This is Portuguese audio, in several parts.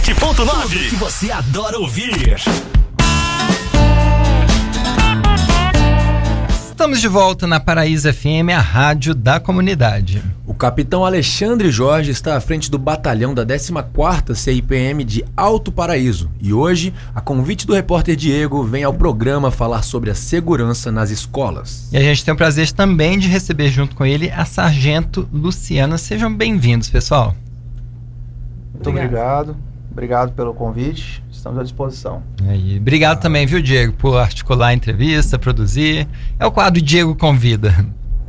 97.9. que você adora ouvir. Estamos de volta na Paraíso FM, a rádio da comunidade. O capitão Alexandre Jorge está à frente do batalhão da 14ª CIPM de Alto Paraíso e hoje, a convite do repórter Diego, vem ao programa falar sobre a segurança nas escolas. E a gente tem o prazer também de receber junto com ele a sargento Luciana. Sejam bem-vindos, pessoal. Muito obrigado. Obrigado pelo convite. Estamos à disposição. Aí, obrigado ah. também, viu, Diego, por articular a entrevista, produzir. É o quadro Diego Convida.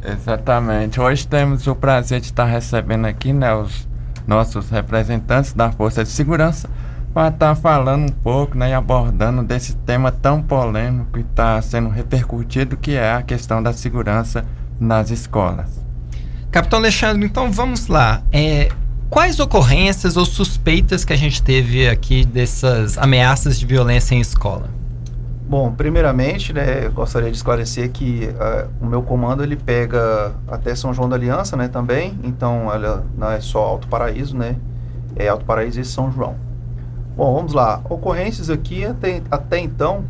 Exatamente. Hoje temos o prazer de estar recebendo aqui né, os nossos representantes da Força de Segurança para estar falando um pouco né, e abordando desse tema tão polêmico que está sendo repercutido, que é a questão da segurança nas escolas. Capitão Alexandre, então vamos lá. É, Quais ocorrências ou suspeitas que a gente teve aqui dessas ameaças de violência em escola? Bom, primeiramente, né, gostaria de esclarecer que uh, o meu comando ele pega até São João da Aliança, né, também. Então, ela não é só Alto Paraíso, né? É Alto Paraíso e São João. Bom, vamos lá. Ocorrências aqui até, até então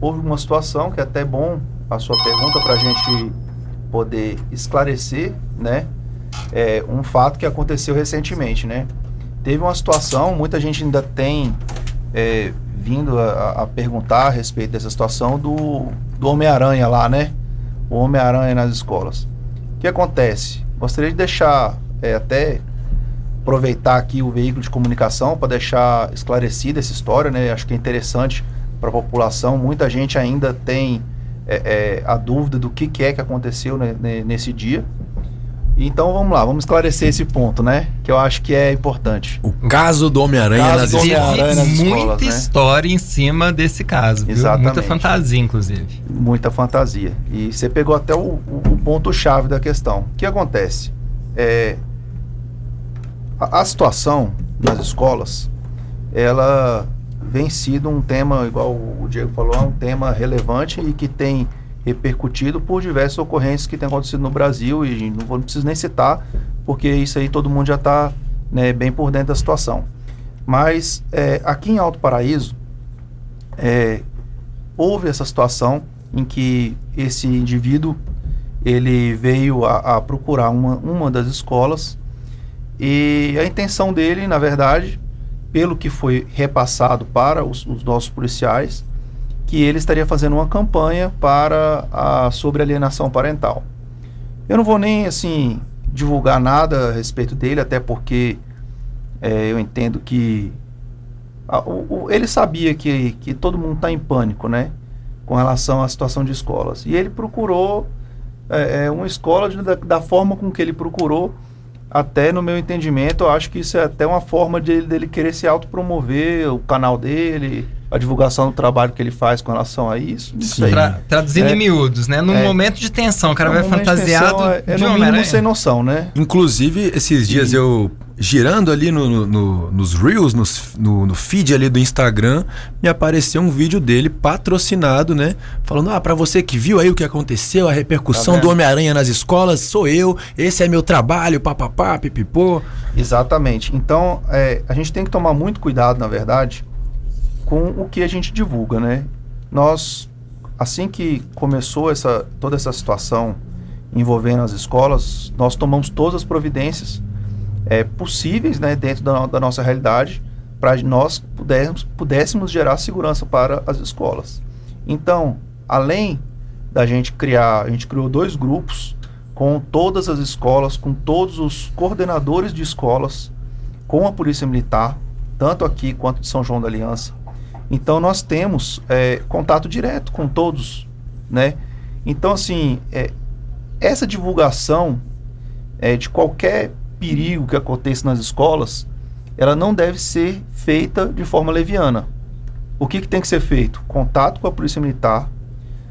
houve uma situação que é até bom a sua pergunta para a gente poder esclarecer, né? É, um fato que aconteceu recentemente, né? Teve uma situação, muita gente ainda tem é, vindo a, a, perguntar a respeito dessa situação do, do Homem-Aranha lá, né? O Homem-Aranha nas escolas. O que acontece? Gostaria de deixar é, até aproveitar aqui o veículo de comunicação para deixar esclarecida essa história, né? Acho que é interessante para a população. Muita gente ainda tem é, é, a dúvida do que, que é que aconteceu né, nesse dia. Então vamos lá, vamos esclarecer esse ponto, né? Que eu acho que é importante. O caso do Homem-Aranha nas, Homem nas escolas. Muita né? história em cima desse caso. Viu? Exatamente. Muita fantasia, inclusive. Muita fantasia. E você pegou até o, o, o ponto-chave da questão. O que acontece? É, a, a situação nas escolas, ela vem sido um tema, igual o Diego falou, é um tema relevante e que tem repercutido por diversas ocorrências que têm acontecido no Brasil e não, vou, não preciso nem citar, porque isso aí todo mundo já está né, bem por dentro da situação. Mas é, aqui em Alto Paraíso, é, houve essa situação em que esse indivíduo ele veio a, a, procurar uma, uma das escolas e a intenção dele, na verdade, pelo que foi repassado para os, os nossos policiais, que ele estaria fazendo uma campanha para a sobre alienação parental. Eu não vou nem assim divulgar nada a respeito dele, até porque é, eu entendo que a, o, o, ele sabia que, que todo mundo está em pânico, né, com relação à situação de escolas. E ele procurou é, é uma escola de, da, da, forma com que ele procurou. Até no meu entendimento, eu acho que isso é até uma forma de, dele querer se autopromover, o canal dele, a divulgação do trabalho que ele faz com relação a isso. isso Tra traduzindo é, em miúdos, né? Num é, momento de tensão, o cara vai fantasiado. É, é no mínimo sem noção, né? Inclusive, esses dias e... eu girando ali no, no, nos Reels, nos, no, no, feed ali do Instagram, me apareceu um vídeo dele patrocinado, né? Falando, ah, pra você que viu aí o que aconteceu, a repercussão tá do Homem-Aranha nas escolas, sou eu, esse é meu trabalho, papapá, pipipô. Exatamente. Então, é, a gente tem que tomar muito cuidado, na verdade, com o que a gente divulga, né? Nós, assim que começou essa, toda essa situação envolvendo as escolas, nós tomamos todas as providências é, possíveis, né, dentro da, da nossa realidade, para nós pudéssemos, pudéssemos gerar segurança para as escolas. Então, além da gente criar, a gente criou dois grupos com todas as escolas, com todos os coordenadores de escolas, com a Polícia Militar, tanto aqui quanto de São João da Aliança, então nós temos é, contato direto com todos, né? Então assim, é, essa divulgação é, de qualquer perigo que aconteça nas escolas, ela não deve ser feita de forma leviana. O que, que tem que ser feito? Contato com a polícia militar,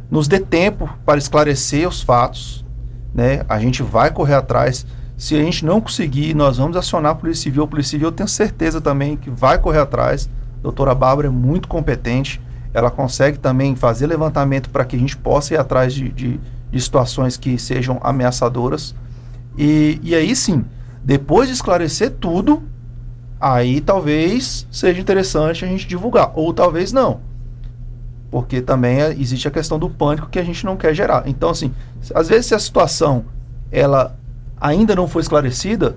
nos dê tempo para esclarecer os fatos, né? A gente vai correr atrás. Se a gente não conseguir, nós vamos acionar a Polícia Civil. A Polícia Civil eu tenho certeza também que vai correr atrás doutora Bárbara é muito competente, ela consegue também fazer levantamento para que a gente possa ir atrás de, de, de situações que sejam ameaçadoras. E, e aí sim, depois de esclarecer tudo, aí talvez seja interessante a gente divulgar, ou talvez não. Porque também é- existe a questão do pânico que a gente não quer gerar. Então, assim, às vezes se a situação ela ainda não foi esclarecida,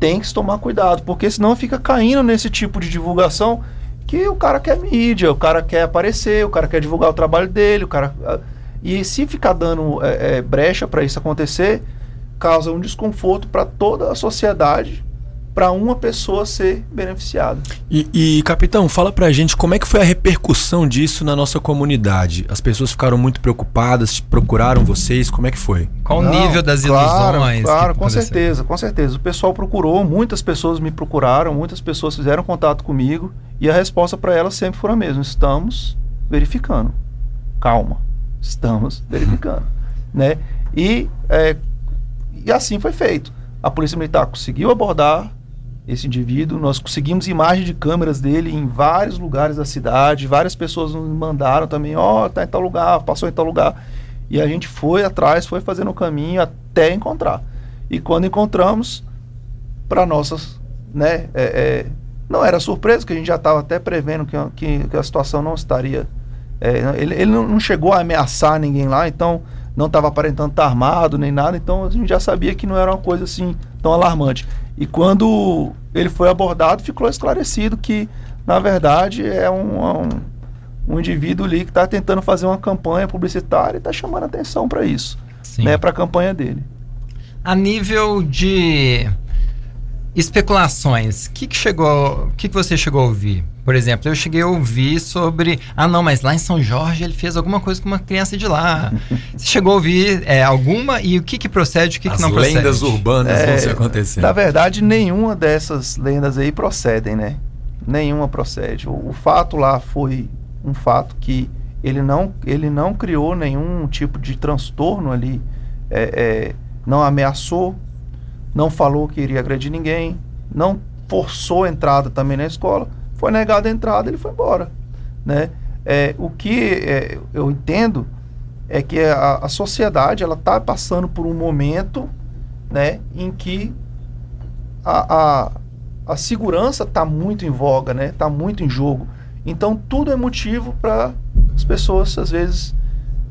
tem que se tomar cuidado, porque senão fica caindo nesse tipo de divulgação que o cara quer mídia, o cara quer aparecer, o cara quer divulgar o trabalho dele, o cara. ah, E se ficar dando é, é, brecha para isso acontecer, causa um desconforto para toda a sociedade, para uma pessoa ser beneficiada. E, e, capitão, fala pra gente como é que foi a repercussão disso na nossa comunidade. As pessoas ficaram muito preocupadas, procuraram vocês, como é que foi? Qual o nível das claro, ilusões? Claro, com aconteceu? certeza, com certeza. O pessoal procurou, muitas pessoas me procuraram, muitas pessoas fizeram contato comigo e a resposta para elas sempre foi a mesma: estamos verificando. Calma, estamos verificando, né? E, é, e assim foi feito. A polícia militar conseguiu abordar esse indivíduo, nós conseguimos imagem de câmeras dele em vários lugares da cidade, várias pessoas nos mandaram também, ó, tá em tal lugar, passou em tal lugar. E a gente foi atrás, foi fazendo o caminho até encontrar. E quando encontramos, para nossas, né, é, é, não era surpresa, que a gente já estava até prevendo que, que, que a situação não estaria. é, ele ele não chegou a ameaçar ninguém lá, então não estava aparentando estar armado nem nada, então a gente já sabia que não era uma coisa assim tão alarmante. E quando ele foi abordado, ficou esclarecido que, na verdade, é um, um, um indivíduo ali que está tentando fazer uma campanha publicitária e está chamando atenção para isso, Sim. né, para a campanha dele. A nível de especulações, o que, que chegou, o que, que você chegou a ouvir? Por exemplo, eu cheguei a ouvir sobre, ah não, mas lá em São Jorge ele fez alguma coisa com uma criança de lá. Você chegou a ouvir é, alguma e o que que procede, o que, As que não procede? lendas urbanas É, vão se acontecendo. Na verdade, nenhuma dessas lendas aí procedem, né? Nenhuma procede. O, o fato lá foi um fato que ele não, ele não criou nenhum tipo de transtorno ali, é, é, não ameaçou, não falou que iria agredir ninguém, não forçou a entrada também na escola, foi negada a entrada, ele foi embora, né? É, o que é, eu entendo é que a, a sociedade ela está passando por um momento, né, em que a, a, a segurança está muito em voga, né? Está muito em jogo. Então tudo é motivo para as pessoas às vezes,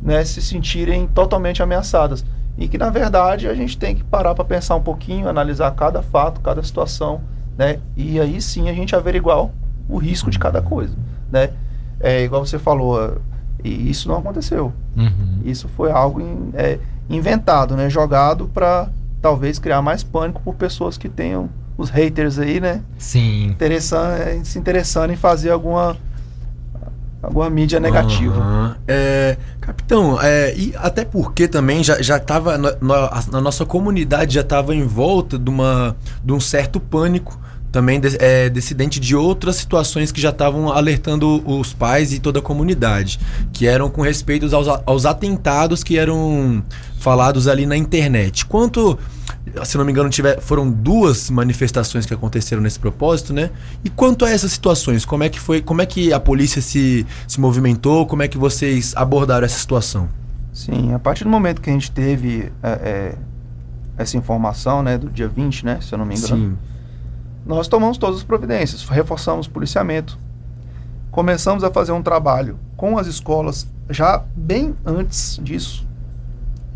né, se sentirem totalmente ameaçadas e que na verdade a gente tem que parar para pensar um pouquinho, analisar cada fato, cada situação, né? E aí sim a gente averiguar o risco de cada coisa, né? É igual você falou, e isso não aconteceu. Uhum. Isso foi algo in- é, inventado, né? Jogado para talvez criar mais pânico por pessoas que tenham os haters aí, né? Sim. Interessando, se interessando em fazer alguma alguma mídia negativa. Aham. É, capitão, é, e até porque também já, já tava. na- na- nossa comunidade já estava em volta de, uma, de um certo pânico também de, é, decidente de outras situações que já estavam alertando os pais e toda a comunidade, que eram com respeito aos, aos atentados que eram falados ali na internet. Quanto, se não me engano, tiver, foram duas manifestações que aconteceram nesse propósito, né? E quanto a essas situações, como é que foi, como é que a polícia se, se movimentou, como é que vocês abordaram essa situação? Sim, a partir do momento que a gente teve é, é, essa informação, né, do dia 20, né, se eu não me engano, nós tomamos todas as providências, reforçamos o policiamento, começamos a fazer um trabalho com as escolas já bem antes disso.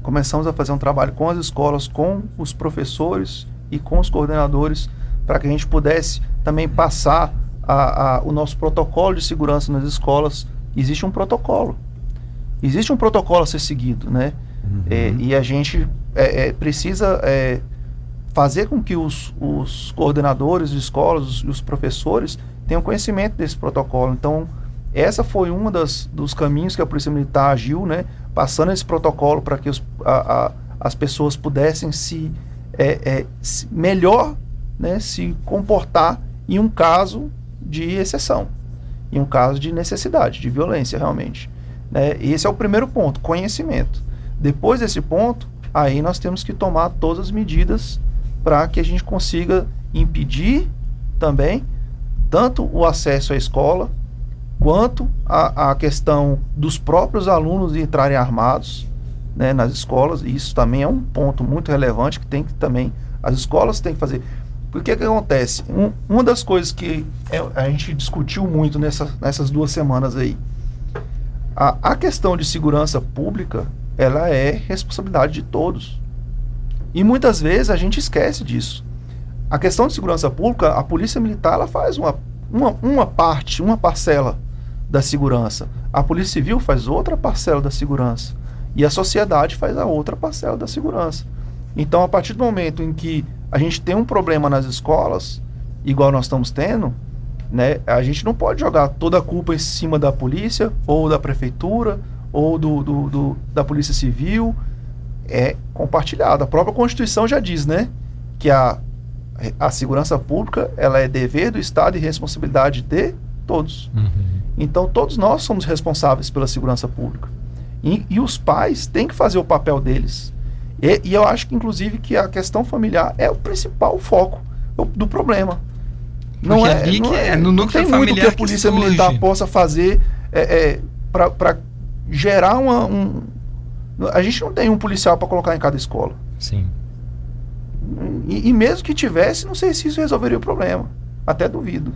Começamos a fazer um trabalho com as escolas, com os professores e com os coordenadores, para que a gente pudesse também passar a- a- o nosso protocolo de segurança nas escolas. Existe um protocolo. Existe um protocolo a ser seguido, né? É, e a gente é, é, precisa é, fazer com que os, os coordenadores de escolas os, os professores tenham conhecimento desse protocolo. Então, essa foi uma das, dos caminhos que a Polícia Militar agiu, né? Passando esse protocolo para que os, a- a- as pessoas pudessem se, é, é, se- melhor né, se comportar em um caso de exceção, em um caso de necessidade, de violência realmente. Né? Esse é o primeiro ponto, conhecimento. Depois desse ponto, aí nós temos que tomar todas as medidas para que a gente consiga impedir também tanto o acesso à escola quanto a questão dos próprios alunos entrarem armados né, nas escolas. E isso também é um ponto muito relevante que tem que também as escolas têm que fazer. Porque que acontece? Um, uma das coisas que é- a gente discutiu muito nessa, nessas duas semanas aí, a, a questão de segurança pública, ela é responsabilidade de todos. E muitas vezes a gente esquece disso. A questão de segurança pública, a polícia militar ela faz uma, uma, uma parte, uma parcela da segurança. A polícia civil faz outra parcela da segurança. E a sociedade faz a outra parcela da segurança. Então, a partir do momento em que a gente tem um problema nas escolas, igual nós estamos tendo, né, a gente não pode jogar toda a culpa em cima da polícia, ou da prefeitura, ou do, do- do- da polícia civil. É compartilhado. A própria Constituição já diz, né, que a, a segurança pública ela é dever do Estado e responsabilidade de todos. Uhum. Então, todos nós somos responsáveis pela segurança pública. E, e os pais têm que fazer o papel deles. E, e eu acho que, inclusive, que a questão familiar é o principal foco do, problema. Porque ali que é no não tem muito que a que polícia surge. militar possa fazer é, para gerar uma, um... A gente não tem um policial para colocar em cada escola. Sim. E, e mesmo que tivesse, não sei se isso resolveria o problema. Até duvido.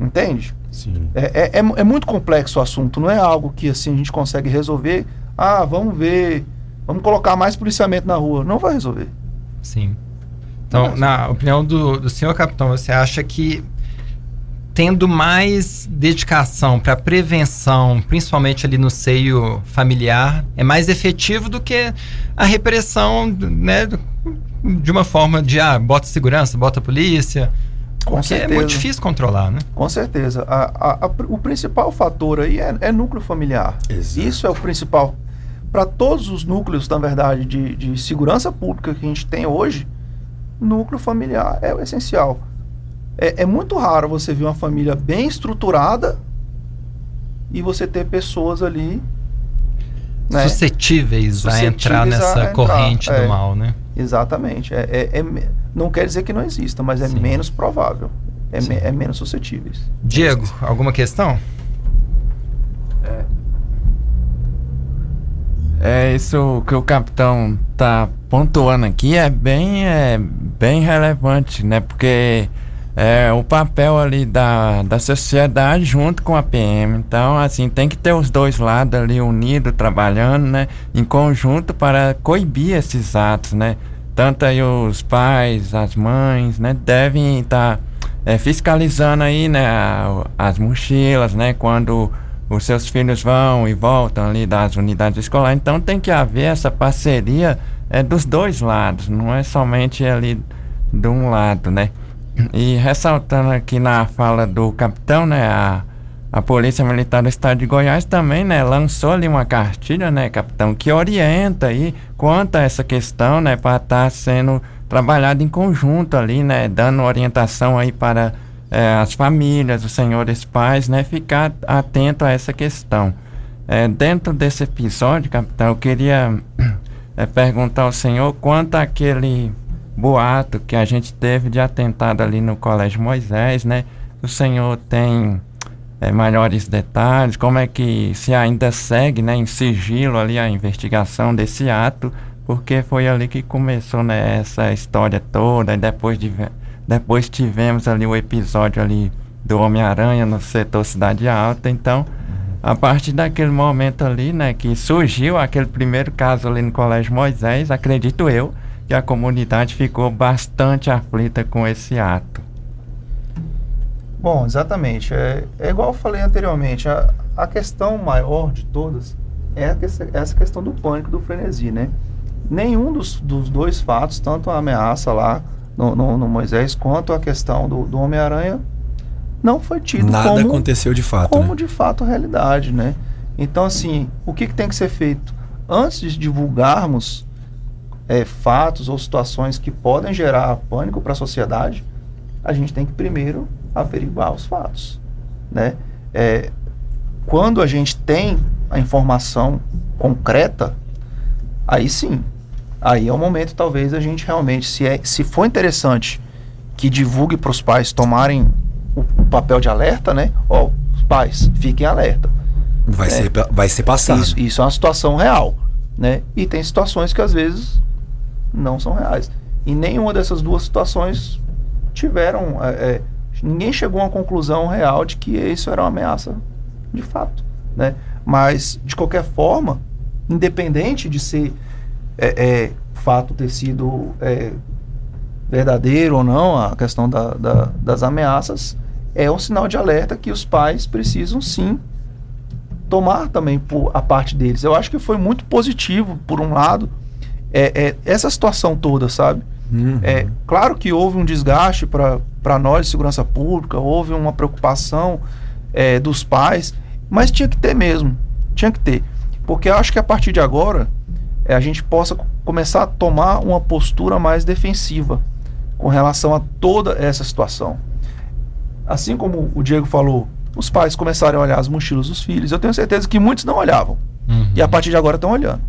Entende? Sim. É, é, é, é muito complexo o assunto, não é algo que assim a gente consegue resolver. Ah, vamos ver, vamos colocar mais policiamento na rua. Não vai resolver. Sim. Então, Mas- na opinião do, do senhor capitão, você acha que tendo mais dedicação para prevenção, principalmente ali no seio familiar, é mais efetivo do que a repressão, né, de uma forma de ah, bota segurança, bota polícia, Com porque é certeza. muito difícil controlar, né? Com certeza. A- a- a o principal fator aí é, é núcleo familiar. Exato. Isso é o principal. Para todos os núcleos, na verdade, de, de segurança pública que a gente tem hoje, núcleo familiar é o essencial. É, é muito raro você ver uma família bem estruturada e você ter pessoas ali. Né? Suscetíveis, a entrar Suscetíveis a nessa entrar, corrente é. do mal, né? Exatamente. É, é- é não quer dizer que não exista, mas é Sim. menos provável. É, me- é menos suscetíveis. Diego, alguma questão? É isso que o capitão tá pontuando aqui é bem, é, bem relevante, né? Porque é o papel ali da, da sociedade junto com a PM. Então, assim, tem que ter os dois lados ali unidos, trabalhando, né? Em conjunto para coibir esses atos, né? Tanto aí os pais, as mães, né? Devem estar fiscalizando aí, né? a- As mochilas, né? Quando os seus filhos vão e voltam ali das unidades escolares. Então tem que haver essa parceria é, dos dois lados, não é somente ali de um lado, né? E ressaltando aqui na fala do capitão, né? A, a Polícia Militar do Estado de Goiás também, né? Lançou ali uma cartilha, né, capitão, que orienta aí quanto a essa questão, né? Para estar sendo trabalhado em conjunto ali, né? Dando orientação aí para eh, as famílias, os senhores pais, né? Ficar atento a essa questão. Eh, dentro desse episódio, capitão, eu queria eh, perguntar ao senhor quanto àquele boato que a gente teve de atentado ali no Colégio Moisés, né? O senhor tem eh, maiores detalhes, como é que se ainda segue, né, em sigilo ali a investigação desse ato, porque foi ali que começou, né, essa história toda, e depois de depois tivemos ali o episódio ali do Homem-Aranha no setor Cidade Alta, então a partir daquele momento ali, né, que surgiu aquele primeiro caso ali no Colégio Moisés, acredito eu, que a comunidade ficou bastante aflita com esse ato. Bom, exatamente. É, é igual eu falei anteriormente, a, a questão maior de todas é a que- essa questão do pânico, do frenesi, né? Nenhum dos, dos dois fatos, tanto a ameaça lá no, no- no Moisés, quanto a questão do, do Homem-Aranha, não foi tido Nada como, aconteceu de fato. como né? de fato realidade, né? Então, assim, o que, que tem que ser feito? Antes de divulgarmos é, fatos ou situações que podem gerar pânico para a sociedade, a gente tem que primeiro averiguar os fatos, né? É, quando a gente tem a informação concreta, aí sim, aí é o momento talvez a gente realmente, se, é, se for interessante que divulgue para os pais tomarem o, o papel de alerta, né? Ó, os pais, fiquem alerta. Vai, É. ser, vai ser passado. Isso, isso é uma situação real, né? E tem situações que às vezes não são reais. E nenhuma dessas duas situações tiveram. é, é, ninguém chegou a uma conclusão real de que isso era uma ameaça de fato. Né? Mas, de qualquer forma, independente de ser é, é, fato ter sido é, verdadeiro ou não, a questão da- da- das ameaças, é um sinal de alerta que os pais precisam sim tomar também por a parte deles. Eu acho que foi muito positivo, por um lado, é, é, essa situação toda, sabe? Uhum. É, claro que houve um desgaste para nós de segurança pública, houve uma preocupação é, dos pais, mas tinha que ter mesmo, tinha que ter. Porque eu acho que a partir de agora é, a gente possa co- começar a tomar uma postura mais defensiva com relação a toda essa situação. Assim como o Diego falou, os pais começaram a olhar as mochilas dos filhos, eu tenho certeza que muitos não olhavam. Uhum. E a partir de agora estão olhando.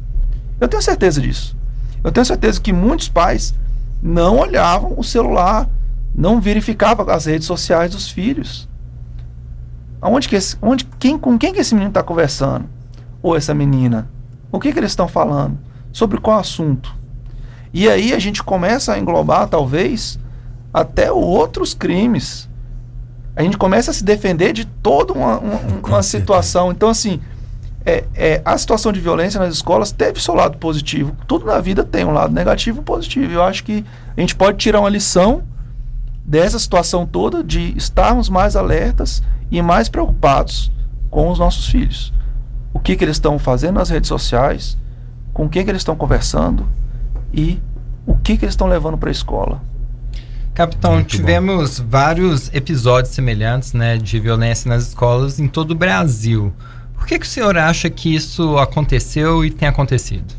Eu tenho certeza disso. Eu tenho certeza que muitos pais não olhavam o celular, não verificavam as redes sociais dos filhos. Aonde que esse, onde, quem, com quem que esse menino está conversando? Ou essa menina? O que, que eles estão falando? Sobre qual assunto? E aí a gente começa a englobar, talvez, até outros crimes. A gente começa a se defender de toda uma, uma- uma situação. Então, assim, é, é, a situação de violência nas escolas teve seu lado positivo. Tudo na vida tem um lado negativo e positivo. Eu acho que a gente pode tirar uma lição dessa situação toda de estarmos mais alertas e mais preocupados com os nossos filhos. O que, que eles estão fazendo nas redes sociais, com quem que eles estão conversando e o que, que eles estão levando para a escola. Capitão, Muito tivemos vários episódios semelhantes né, de violência nas escolas em todo o Brasil. Que, que o senhor acha que isso aconteceu e tem acontecido?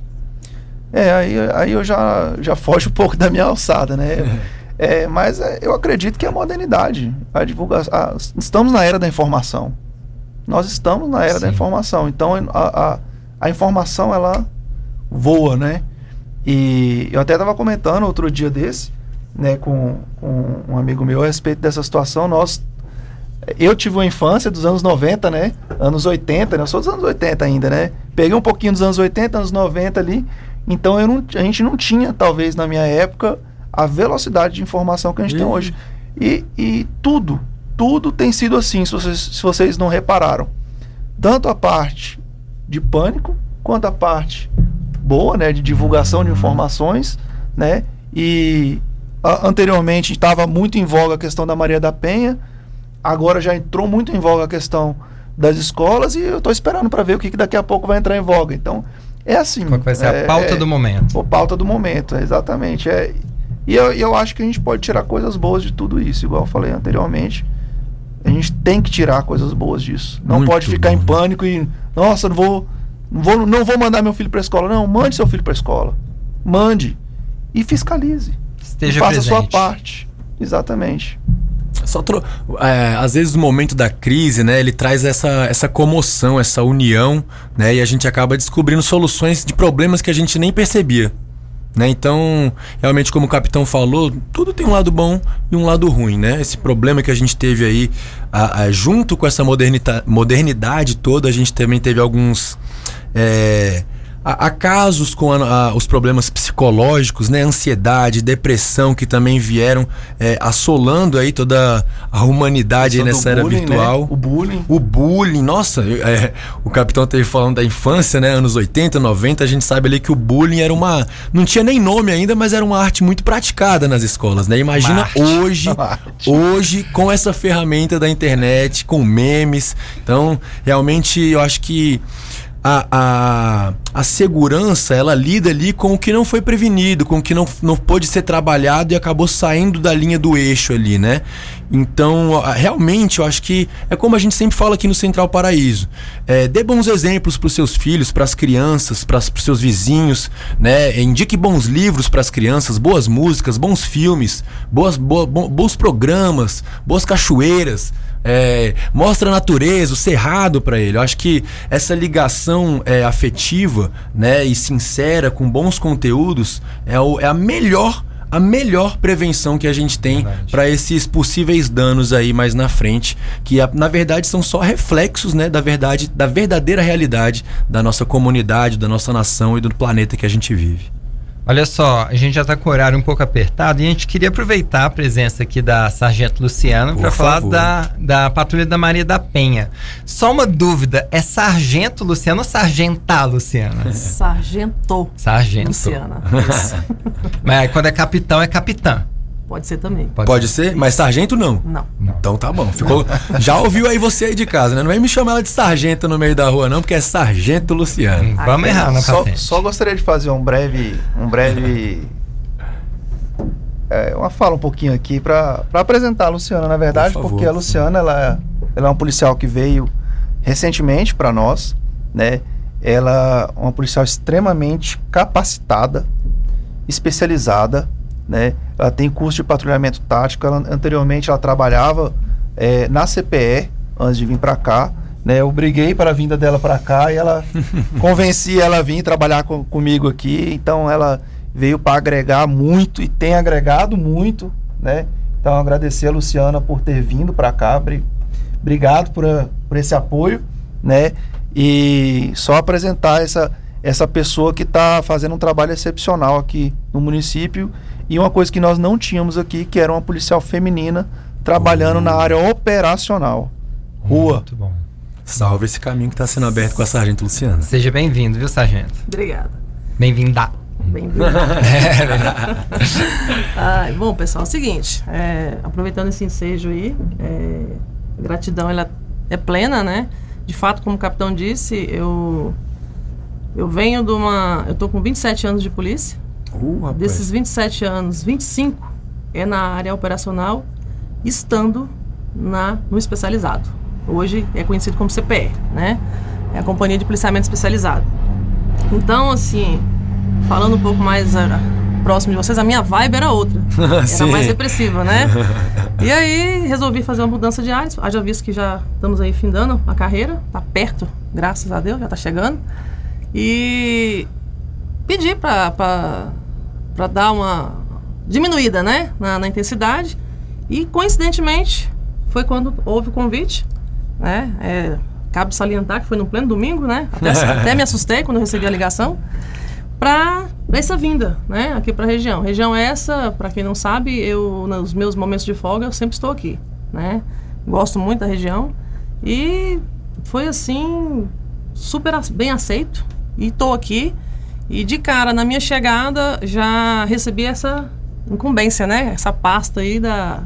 É, aí, aí eu já, já foge um pouco da minha alçada, né? É, mas é, eu acredito que é a modernidade. A divulgação. a- estamos na era da informação. Nós estamos na era da Sim. informação. Então a, a, a informação ela voa, né? E eu até estava comentando outro dia desse, né, com, com um amigo meu a respeito dessa situação. Nós eu tive uma infância dos anos 90, né? Anos 80, né? Eu sou dos anos 80 ainda, né? Peguei um pouquinho dos anos 80, anos 90 ali. Então eu não, a gente não tinha, talvez, na minha época, a velocidade de informação que a gente tem Ih. hoje. E, e tudo, tudo tem sido assim, se vocês, se vocês não repararam. Tanto a parte de pânico, quanto a parte boa, né? De divulgação de informações, né? E a- anteriormente estava muito em voga a questão da Maria da Penha agora já entrou muito em voga a questão das escolas e eu estou esperando para ver o que, que daqui a pouco vai entrar em voga. Então, é assim. Qual que vai ser é, a pauta é, do momento? A pauta do momento, exatamente. É, e eu, e eu acho que a gente pode tirar coisas boas de tudo isso, igual eu falei anteriormente. A gente tem que tirar coisas boas disso. Não Muito pode ficar bom, em pânico e, nossa, não vou, não vou, não vou mandar meu filho para a escola. Não, mande seu filho para a escola. Mande. E fiscalize. Esteja e faça a sua presente. parte. Exatamente. Só tro... é, às vezes o momento da crise, né, ele traz essa, essa comoção, essa união, né, e a gente acaba descobrindo soluções de problemas que a gente nem percebia. Né? Então, realmente, como o capitão falou, tudo tem um lado bom e um lado ruim, né? Esse problema que a gente teve aí, a- a- junto com essa modernidade toda, a gente também teve alguns. é, Há há casos com a- a- os problemas psicológicos, né? Ansiedade, depressão, que também vieram é, assolando aí toda a humanidade nessa era bullying, né? virtual. O bullying. O bullying, nossa, é, o capitão teve falando da infância, né? Anos 80, 90, a gente sabe ali que o bullying era uma. Não tinha nem nome ainda, mas era uma arte muito praticada nas escolas, né? Imagina hoje, hoje, com essa ferramenta da internet, com memes. Então, realmente, eu acho que. A, a, a segurança, ela lida ali com o que não foi prevenido, com o que não, não pôde ser trabalhado e acabou saindo da linha do eixo ali, né? Então, realmente, eu acho que é como a gente sempre fala aqui no Central Paraíso. É, dê bons exemplos para os seus filhos, para as crianças, para os seus vizinhos, né? Indique bons livros para as crianças, boas músicas, bons filmes, boas, boa- bo- bons programas, boas cachoeiras. É, mostra a natureza, o cerrado para ele. Eu acho que essa ligação é, afetiva, né, e sincera com bons conteúdos é, o- é a melhor a melhor prevenção que a gente tem para esses possíveis danos aí mais na frente, que na verdade são só reflexos, né, da verdade, da verdadeira realidade da nossa comunidade, da nossa nação e do planeta que a gente vive. Olha só, a gente já está com o horário um pouco apertado e a gente queria aproveitar a presença aqui da Sargento Luciana Por para falar da, da Patrulha da Maria da Penha. Só uma dúvida, é Sargento Luciana ou Sargentar Luciana? Sargento Sargento. Luciana. Isso. Mas quando é capitão, é capitã. Pode ser também. Pode ser? Mas sargento não. Não. Então tá bom. Ficou... Já ouviu aí você aí de casa, né? Não vem me chamar ela de sargento no meio da rua, não, porque é sargento Luciano. Hum, Vamos errar na Só, patente. só gostaria de fazer um breve, um breve, é, uma fala um pouquinho aqui para apresentar a Luciana, na verdade, Por porque a Luciana ela, ela é uma policial que veio recentemente para nós, né? Ela é uma policial extremamente capacitada, especializada, né? Ela tem curso de patrulhamento tático. Ela, anteriormente ela trabalhava é, na CPE antes de vir para cá. Né, eu briguei para a vinda dela para cá e ela convenci ela a vir trabalhar com- comigo aqui. Então ela veio para agregar muito e tem agregado muito, né? Então agradecer a Luciana por ter vindo para cá. Bri- Obrigado por, a- por esse apoio, né? E só apresentar essa essa pessoa que está fazendo um trabalho excepcional aqui no município e uma coisa que nós não tínhamos aqui, que era uma policial feminina trabalhando na área operacional. Rua. Muito bom. Salve esse caminho que tá sendo aberto com a sargento Luciana. Seja bem-vindo, viu, Sargento? Obrigada. Bem-vinda. Bem-vindo. Ai, bom, pessoal, é o seguinte, é, aproveitando esse ensejo aí, é, a gratidão ela é plena, né? De fato, como o capitão disse, eu eu venho de uma, eu tô com 27 anos de polícia. Uh, rapaz. Desses 27 anos, 25 é na área operacional, estando na no especializado. Hoje é conhecido como CPE, né? É a Companhia de Policiamento Especializado. Então, assim, falando um pouco mais ah, próximo de vocês, a minha vibe era outra. Era mais depressiva, né? E aí resolvi fazer uma mudança de áreas. Haja visto que já estamos aí findando a carreira, tá perto, graças a Deus, já tá chegando. E pedi pra, pra dar uma diminuída, né, na, na intensidade. E coincidentemente foi quando houve o convite, né? É, cabe salientar que foi no pleno domingo, né? Até, até me assustei quando recebi a ligação para essa vinda, né, aqui para a região. Região essa, para quem não sabe, eu nos meus momentos de folga eu sempre estou aqui, né? Gosto muito da região e foi assim super bem aceito e estou aqui e de cara na minha chegada já recebi essa incumbência, né? Essa pasta aí da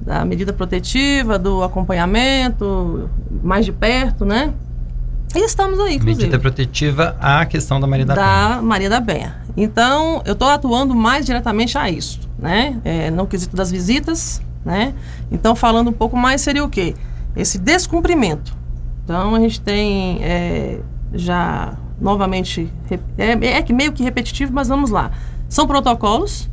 da medida protetiva, do acompanhamento mais de perto, né? E estamos aí, inclusive Medida protetiva à questão da Maria da, Penha. da Maria da Penha. Então, eu estou atuando mais diretamente a isso, né? É, no quesito das visitas, né? Então, falando um pouco mais, seria o quê? Esse descumprimento. Então, a gente tem é, já novamente... É, é meio que repetitivo, mas vamos lá. São protocolos,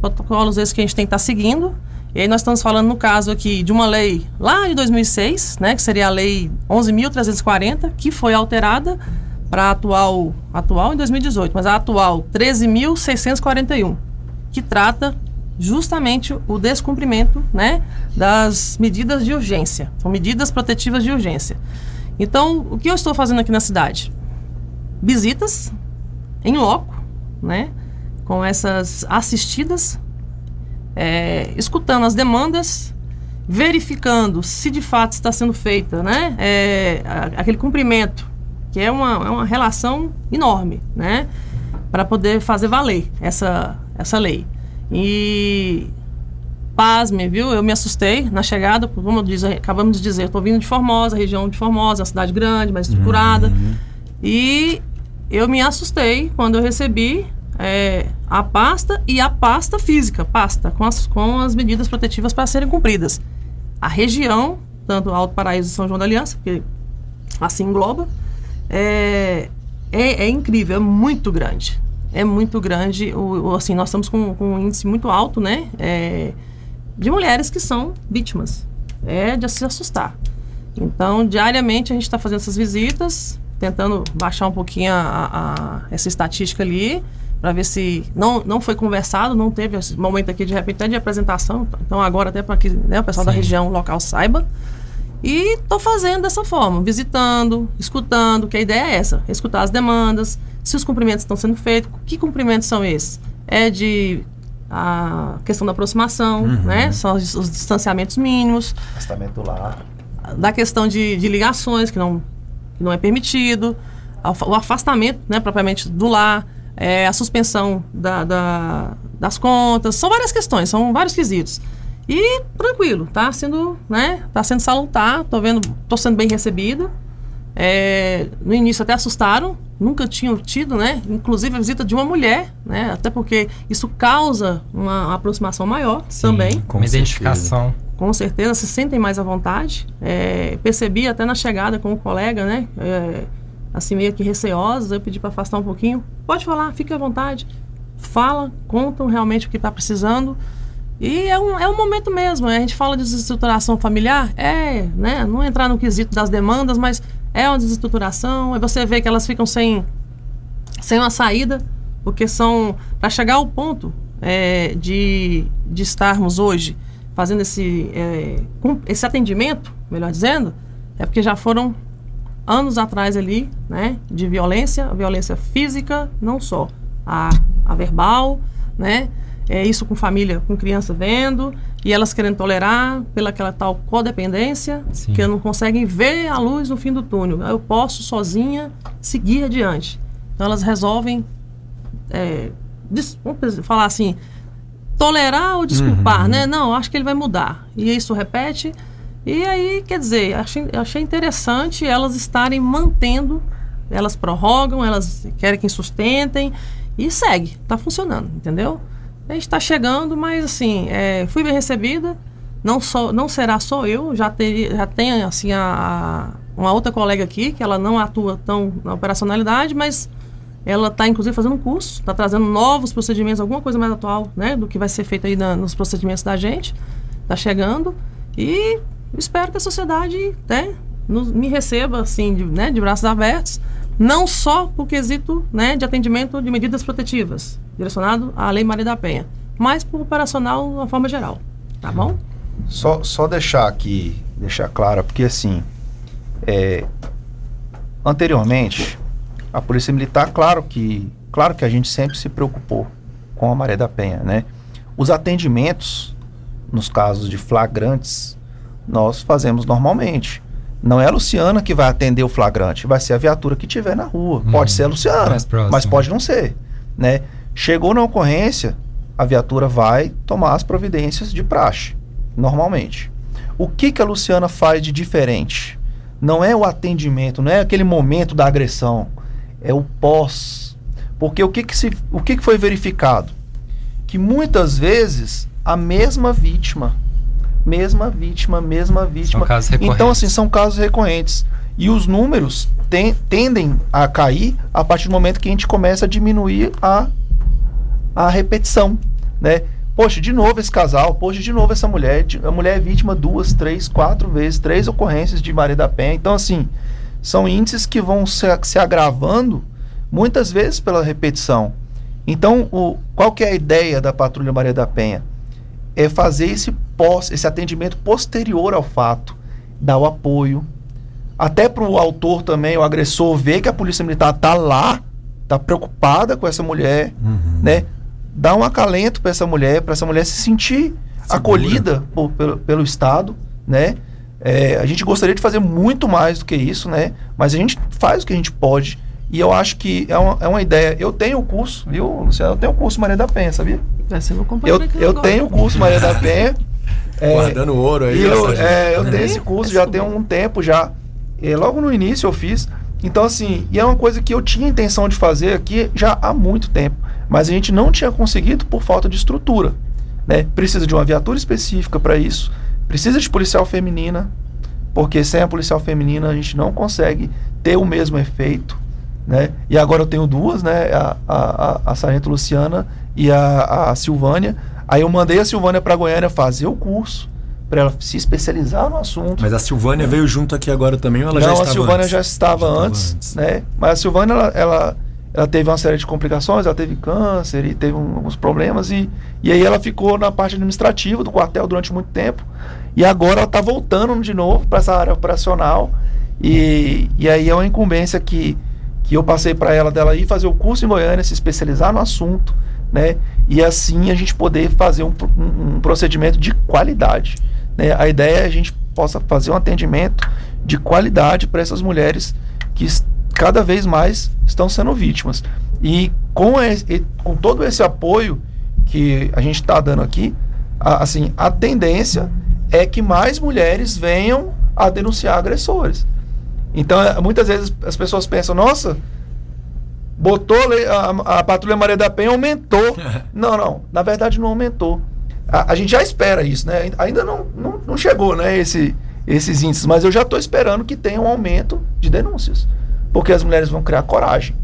protocolos esses que a gente tem que estar seguindo. E aí nós estamos falando, no caso aqui, de uma lei lá de 2006, né, que seria a lei 11.340, que foi alterada para a atual, atual em 2018, mas a atual 13.641, que trata justamente o descumprimento, né, das medidas de urgência. São medidas protetivas de urgência. Então, o que eu estou fazendo aqui na cidade? Visitas em loco, né, com essas assistidas é, escutando as demandas, verificando se de fato está sendo feita, né? é, aquele cumprimento, que é uma, é uma relação enorme, né? Para poder fazer valer essa, essa lei. E pasme, viu? Eu me assustei na chegada, como diz, acabamos de dizer, estou vindo de Formosa, região de Formosa, uma cidade grande, mais estruturada. E eu me assustei quando eu recebi é, a pasta e a pasta física, pasta, com as, com as medidas protetivas para serem cumpridas. A região, tanto Alto Paraíso e São João da Aliança, que assim engloba, é, é, é incrível, é muito grande. É muito grande. O, o- assim, nós estamos com, com um índice muito alto, né? é, de mulheres que são vítimas. É de se assustar. Então, diariamente a gente está fazendo essas visitas, tentando baixar um pouquinho a, a- essa estatística ali, para ver se não, não foi conversado, não teve esse momento aqui de repente até de apresentação. Então, agora, até para que né, o pessoal da Sim. região local saiba. E tô fazendo dessa forma, visitando, escutando, que a ideia é essa, escutar as demandas, se os cumprimentos estão sendo feitos. Que cumprimentos são esses? É de a questão da aproximação, né? São os, os distanciamentos mínimos, Afastamento lá. da questão de, de ligações, que não, não é permitido, o afastamento, né, propriamente do lar, é, a suspensão da, da- das contas, são várias questões, são vários quesitos. E tranquilo, tá sendo, né, tá sendo salutar, tô vendo, tô sendo bem recebida. É, no início até assustaram, nunca tinham tido, né? Inclusive a visita de uma mulher, né? Até porque isso causa uma aproximação maior também com uma identificação. Com certeza se sentem mais à vontade. É, percebi até na chegada com o colega, né? É, assim, meio que receosos, eu pedi para afastar um pouquinho. Pode falar, fique à vontade. Fala, contam realmente o que está precisando. E é um, é um momento mesmo. né? A gente fala de desestruturação familiar, é, né? Não entrar no quesito das demandas, mas é uma desestruturação. Aí você vê que elas ficam sem, sem uma saída, porque são. Para chegar ao ponto é, de, de estarmos hoje fazendo esse, é, esse atendimento, melhor dizendo, é porque já foram anos atrás ali, né, de violência, violência física, não só a, a verbal, né, é isso com família, com criança vendo, e elas querendo tolerar pela aquela tal codependência, Sim. que não conseguem ver a luz no fim do túnel. Eu posso sozinha seguir adiante. Então elas resolvem, é, vamos falar assim, tolerar ou desculpar, né? Não, acho que ele vai mudar. E isso repete. E aí, quer dizer, achei, achei interessante elas estarem mantendo, elas prorrogam, elas querem que sustentem e segue, tá funcionando, entendeu? A gente está chegando, mas assim, é, fui bem recebida. Não, só, não será só eu, já, teria, já tem assim, a, a- uma outra colega aqui, que ela não atua tão na operacionalidade, mas ela está, inclusive, fazendo um curso, está trazendo novos procedimentos, alguma coisa mais atual, né? Do que vai ser feito aí na- nos procedimentos da gente. Está chegando. E espero que a sociedade né, nos- me receba, assim, de, né, de braços abertos. Não só por quesito né, de atendimento de medidas protetivas, direcionado à Lei Maria da Penha, mas por operacional de uma forma geral. Tá bom? Só, só deixar aqui, deixar claro, porque assim, é, anteriormente, a Polícia Militar, claro que, claro que a gente sempre se preocupou com a Maré da Penha, né? Os atendimentos, nos casos de flagrantes, nós fazemos normalmente. Não é a Luciana que vai atender o flagrante, vai ser a viatura que tiver na rua. Pode ser a Luciana, mas pode não ser, né? Chegou na ocorrência, a viatura vai tomar as providências de praxe, normalmente. O que, que a Luciana faz de diferente? Não é o atendimento, não é aquele momento da agressão, é o pós. Porque o que, que, se, o que, que foi verificado? Que muitas vezes a mesma vítima, mesma vítima, mesma vítima. casos recorrentes. Então, assim, são casos recorrentes. E os números ten- tendem a cair a partir do momento que a gente começa a diminuir a, a repetição, né? Poxa, de novo esse casal, poxa, de novo essa mulher. A mulher é vítima duas, três, quatro vezes, três ocorrências de Maria da Penha. Então, assim, são índices que vão se, se agravando muitas vezes pela repetição. Então, o, qual que é a ideia da Patrulha Maria da Penha? É fazer esse pós, esse atendimento posterior ao fato, dar o apoio, até para o autor também, o agressor, ver que a polícia militar tá lá, tá preocupada com essa mulher, né? Dar um acalento para essa mulher, para essa mulher se sentir acolhida por- pelo, pelo Estado, né? É, a gente gostaria de fazer muito mais do que isso, né? Mas a gente faz o que a gente pode. E eu acho que é uma, é uma ideia. Eu tenho o curso, viu, Luciano? Eu tenho o curso Maria da Penha, sabia? Vai ser meu Eu, aqui eu agora. tenho o curso Maria da Penha. É, Guardando ouro aí. e eu, essa é, eu tenho É, esse curso é já tem um tempo já. É, logo no início eu fiz. Então, assim, e é uma coisa que eu tinha intenção de fazer aqui já há muito tempo. Mas a gente não tinha conseguido por falta de estrutura. Né? Precisa de uma viatura específica para isso. Precisa de policial feminina. Porque sem a policial feminina a gente não consegue ter o mesmo efeito. Né? E agora eu tenho duas, né? A, a, a, a Sargento Luciana e a, a Silvânia. Aí eu mandei a Silvânia para Goiânia fazer o curso para ela se especializar no assunto. Mas a Silvânia veio junto aqui agora também ou ela já Não, a estava Silvânia antes? já estava Já estava antes, antes. né? Mas a Silvânia ela, ela, ela teve uma série de complicações, ela teve câncer e teve um- alguns problemas e, e aí ela ficou na parte administrativa do quartel durante muito tempo. E agora ela está voltando de novo para essa área operacional e, e aí é uma incumbência que, que eu passei para ela dela ir fazer o curso em Goiânia, se especializar no assunto, né? E assim a gente poder fazer um, um, procedimento de qualidade. Né? A ideia é a gente possa fazer um atendimento de qualidade para essas mulheres que cada vez mais estão sendo vítimas. E com, esse, com todo esse apoio que a gente está dando aqui, a, assim, a tendência é que mais mulheres venham a denunciar agressores. Então, é, muitas vezes as pessoas pensam, nossa, botou a, a patrulha Maria da Penha aumentou. não, não, na verdade não aumentou. A, a, gente já espera isso, né? Ainda não, não, não chegou, né, esse, esses índices, mas eu já estou esperando que tenha um aumento de denúncias. Porque as mulheres vão criar coragem.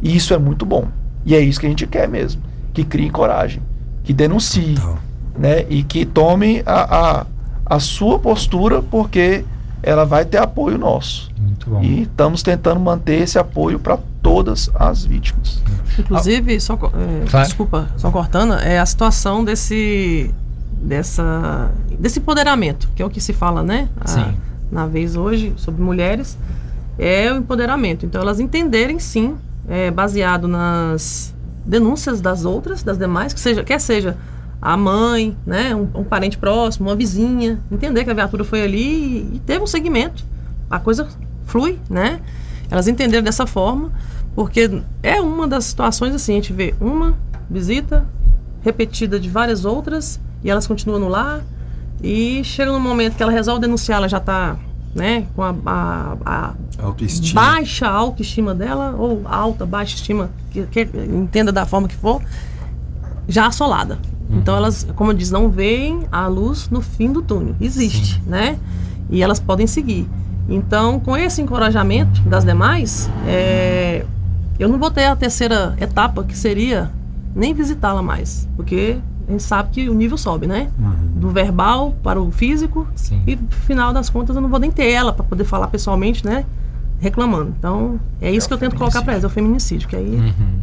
E isso é muito bom. E é isso que a gente quer mesmo. Que criem coragem. Que denuncie. Né? E que tome a, a, a sua postura, porque ela vai ter apoio nosso. Muito bom. E estamos tentando manter esse apoio para todas as vítimas. Inclusive, só, é, claro. desculpa, só cortando, é a situação desse dessa desse empoderamento, que é o que se fala, né? A, na vez hoje sobre mulheres é o empoderamento. Então elas entenderem sim, é, baseado nas denúncias das outras, das demais, que seja, quer seja a mãe, né, um, um, parente próximo, uma vizinha, entender que a viatura foi ali e, e teve um segmento. A coisa flui, né? Elas entenderam dessa forma, porque é uma das situações assim, a gente vê uma visita repetida de várias outras e elas continuam no lar e chega no momento que ela resolve denunciar, ela já está né, com a, a, a autoestima. baixa autoestima dela ou alta, baixa estima, que, que entenda da forma que for, já assolada. Uhum. Então elas, como eu disse, não veem a luz no fim do túnel. Existe, Sim. né? E elas podem seguir. Então, com esse encorajamento das demais, é, eu não vou ter a terceira etapa, que seria nem visitá-la mais. Porque a gente sabe que o nível sobe, né? Uhum. Do verbal para o físico. Sim. E no final das contas eu não vou nem ter ela para poder falar pessoalmente, né? Reclamando. Então, é isso é que eu tento colocar para elas, é o feminicídio, que aí uhum.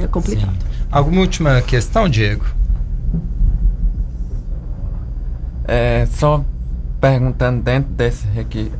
É complicado. Sim. Alguma última questão, Diego? É, só perguntando dentro desse,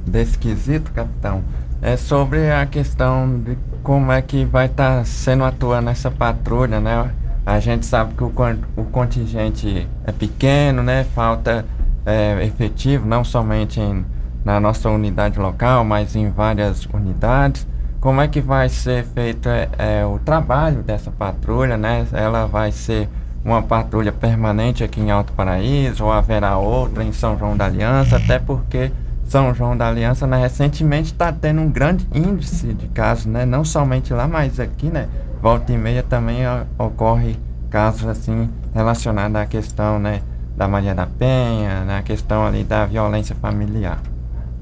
desse quesito, capitão, é sobre a questão de como é que vai estar tá sendo atuando essa patrulha, né? A gente sabe que o, o contingente é pequeno, né? Falta é, efetivo, não somente em, na nossa unidade local, mas em várias unidades. Como é que vai ser feito é, é, o trabalho dessa patrulha, né? Ela vai ser uma patrulha permanente aqui em Alto Paraíso, ou haverá outra em São João da Aliança, até porque São João da Aliança né, recentemente está tendo um grande índice de casos, né, não somente lá, mas aqui, né, volta e meia também ocorre casos assim relacionados à questão né, da Maria da Penha, na né, questão ali da violência familiar.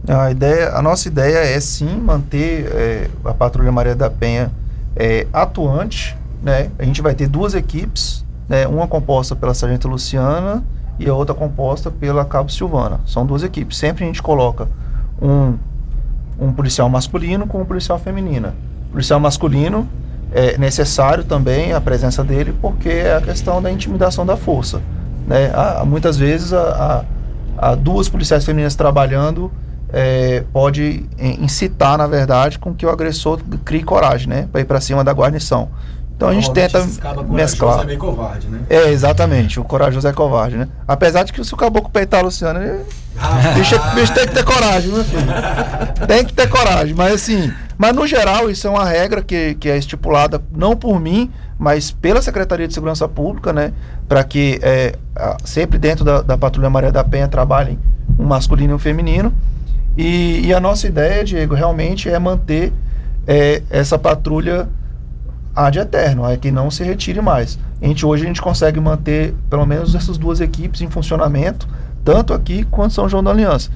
A, ideia, a nossa ideia é sim manter é, a Patrulha Maria da Penha é, atuante. Né? A gente vai ter duas equipes né, uma composta pela Sargento Luciana e a outra composta pela Cabo Silvana. São duas equipes. Sempre a gente coloca um, um policial masculino com um policial feminina. O policial masculino é necessário também a presença dele porque é a questão da intimidação da força. Né? Há, muitas vezes há, há, duas policiais femininas trabalhando é, pode incitar, na verdade, com que o agressor crie coragem, né, para ir para cima da guarnição. Então a gente tenta mesclar. É meio covarde, né? É, exatamente. O corajoso é covarde, né? Apesar de que se o caboclo peitar a Luciana, ele... Ah, bicho, bicho tem que ter coragem, meu filho. tem que ter coragem. Mas assim, mas no geral, isso é uma regra que, que é estipulada não por mim, mas pela Secretaria de Segurança Pública, né? Para que é, sempre dentro da, da Patrulha Maria da Penha trabalhem um masculino e um feminino. E, e a nossa ideia, Diego, realmente é manter é, essa patrulha ad eterno, é que não se retire mais. A gente, hoje a gente consegue manter pelo menos essas duas equipes em funcionamento, tanto aqui quanto São João da Aliança.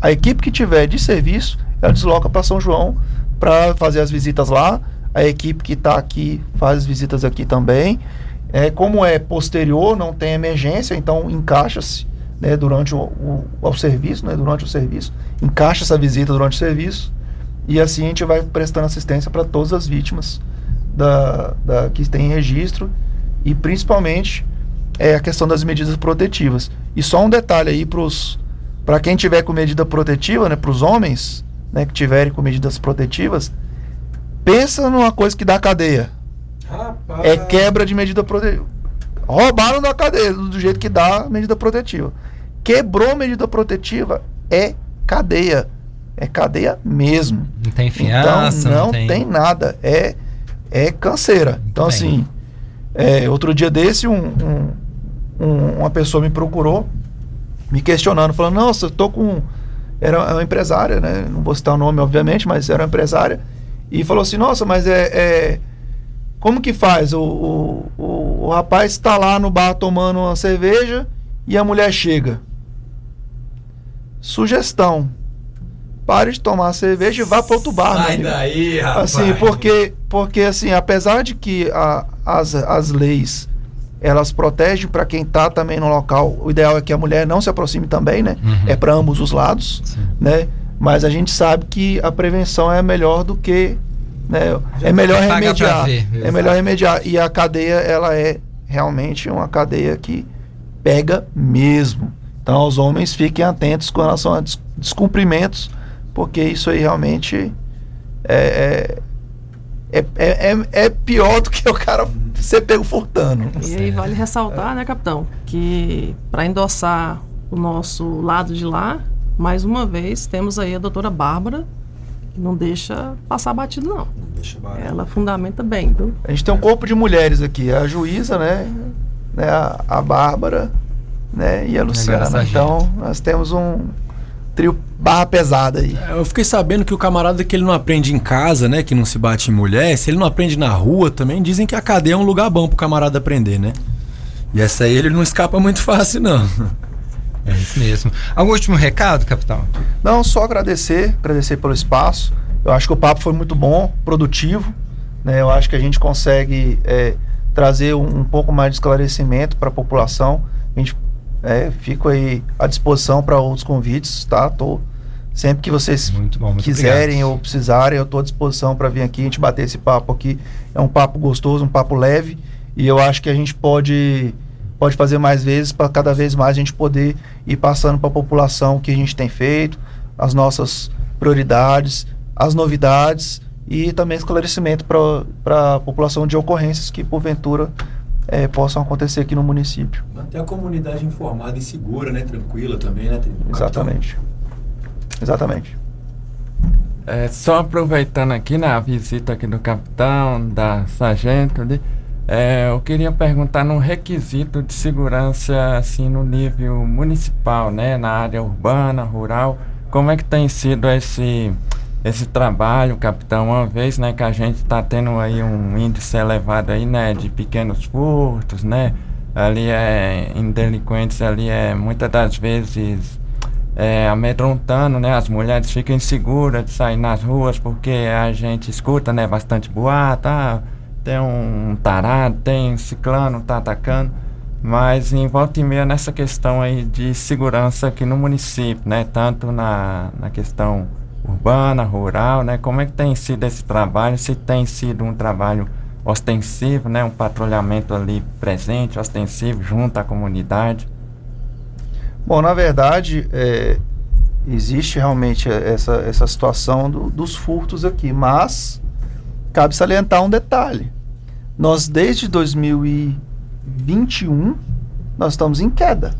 A equipe que tiver de serviço, ela desloca para São João para fazer as visitas lá. A equipe que está aqui faz as visitas aqui também. É, como é posterior, não tem emergência, então encaixa-se né, durante o, o, o, serviço, né, durante o serviço, encaixa essa visita durante o serviço e assim a gente vai prestando assistência para todas as vítimas da, da, que tem registro e principalmente é a questão das medidas protetivas. E só um detalhe aí para quem tiver com medida protetiva, né, para os homens né, que tiverem com medidas protetivas, Pensa numa coisa que dá cadeia. É quebra de medida protetiva. Roubaram da cadeia, do jeito que dá medida protetiva. Quebrou medida protetiva, é cadeia. É cadeia mesmo. Não tem fiança, então, não, não tem... tem nada. É, é canseira. Então, bem. assim, é, outro dia desse, um, um- um- uma pessoa me procurou, me questionando, falando, nossa, eu tô com. Era uma empresária, né? Não vou citar o nome, obviamente, mas era uma empresária. E falou assim, nossa, mas é. é- como que faz? O, o, o, o rapaz está lá no bar tomando uma cerveja e a mulher chega. Sugestão. Pare de tomar cerveja e vá para outro bar. Sai daí, rapaz. Assim, porque, porque assim, apesar de que a- as, as leis elas protegem para quem está também no local, o ideal é que a mulher não se aproxime também, né? Uhum. É para ambos os lados, Sim. né? Mas a gente sabe que a prevenção é melhor do que, né? É melhor paga pra remediar. ver, É melhor remediar e a cadeia ela é realmente uma cadeia que pega mesmo. Então os homens fiquem atentos com relação a des- descumprimentos, porque isso aí realmente é, é, é, é, é pior do que o cara ser pego furtando. E aí vale ressaltar, né, capitão, que para endossar o nosso lado de lá, mais uma vez temos aí a doutora Bárbara, que não deixa passar batido, não. Ela fundamenta bem, viu? A gente tem um corpo de mulheres aqui, a juíza, né, né a, a Bárbara, né, e a Luciana. Então nós temos um trio barra pesada aí. É, Eu fiquei sabendo que o camarada que ele não aprende em casa, né? Que não se bate em mulher, se ele não aprende na rua também, dizem que a cadeia é um lugar bom pro camarada aprender, né? E essa aí ele não escapa muito fácil, não. É isso mesmo. Algum último recado, capitão? Não, só agradecer, agradecer pelo espaço. Eu acho que o papo foi muito bom, produtivo. Né? Eu acho que a gente consegue é, trazer um, um pouco mais de esclarecimento para a população. A gente é, fico aí à disposição para outros convites, tá? Tô, sempre que vocês Muito bom, muito quiserem obrigado. ou precisarem, eu estou à disposição para vir aqui a gente bater esse papo aqui. É um papo gostoso, um papo leve e eu acho que a gente pode pode fazer mais vezes para cada vez mais a gente poder ir passando para a população o que a gente tem feito, as nossas prioridades, as novidades e também esclarecimento para a população de ocorrências que porventura eh, possam acontecer aqui no município. Manter a comunidade informada e segura, né? Tranquila também, né? Exatamente. Exatamente. É, só aproveitando aqui na visita aqui do capitão, da sargento ali, é, eu queria perguntar no requisito de segurança assim no nível municipal, né, na área urbana, rural, como é que tem sido esse esse trabalho, capitão, uma vez, né, que a gente está tendo aí um índice elevado aí, né, de pequenos furtos, né, ali é em delinquentes ali é muitas das vezes é, amedrontando, né? As mulheres ficam inseguras de sair nas ruas porque a gente escuta, né? Bastante boato, ah, tem um tarado, tem um ciclano, tá atacando. Mas em volta e meia nessa questão aí de segurança aqui no município, né? Tanto na, na questão urbana, rural, né? Como é que tem sido esse trabalho? Se tem sido um trabalho ostensivo, né? Um patrulhamento ali presente, ostensivo, junto à comunidade. Bom, na verdade, é, existe realmente essa, essa situação do- dos furtos aqui, mas cabe salientar um detalhe. Nós, desde 2021, nós estamos em queda.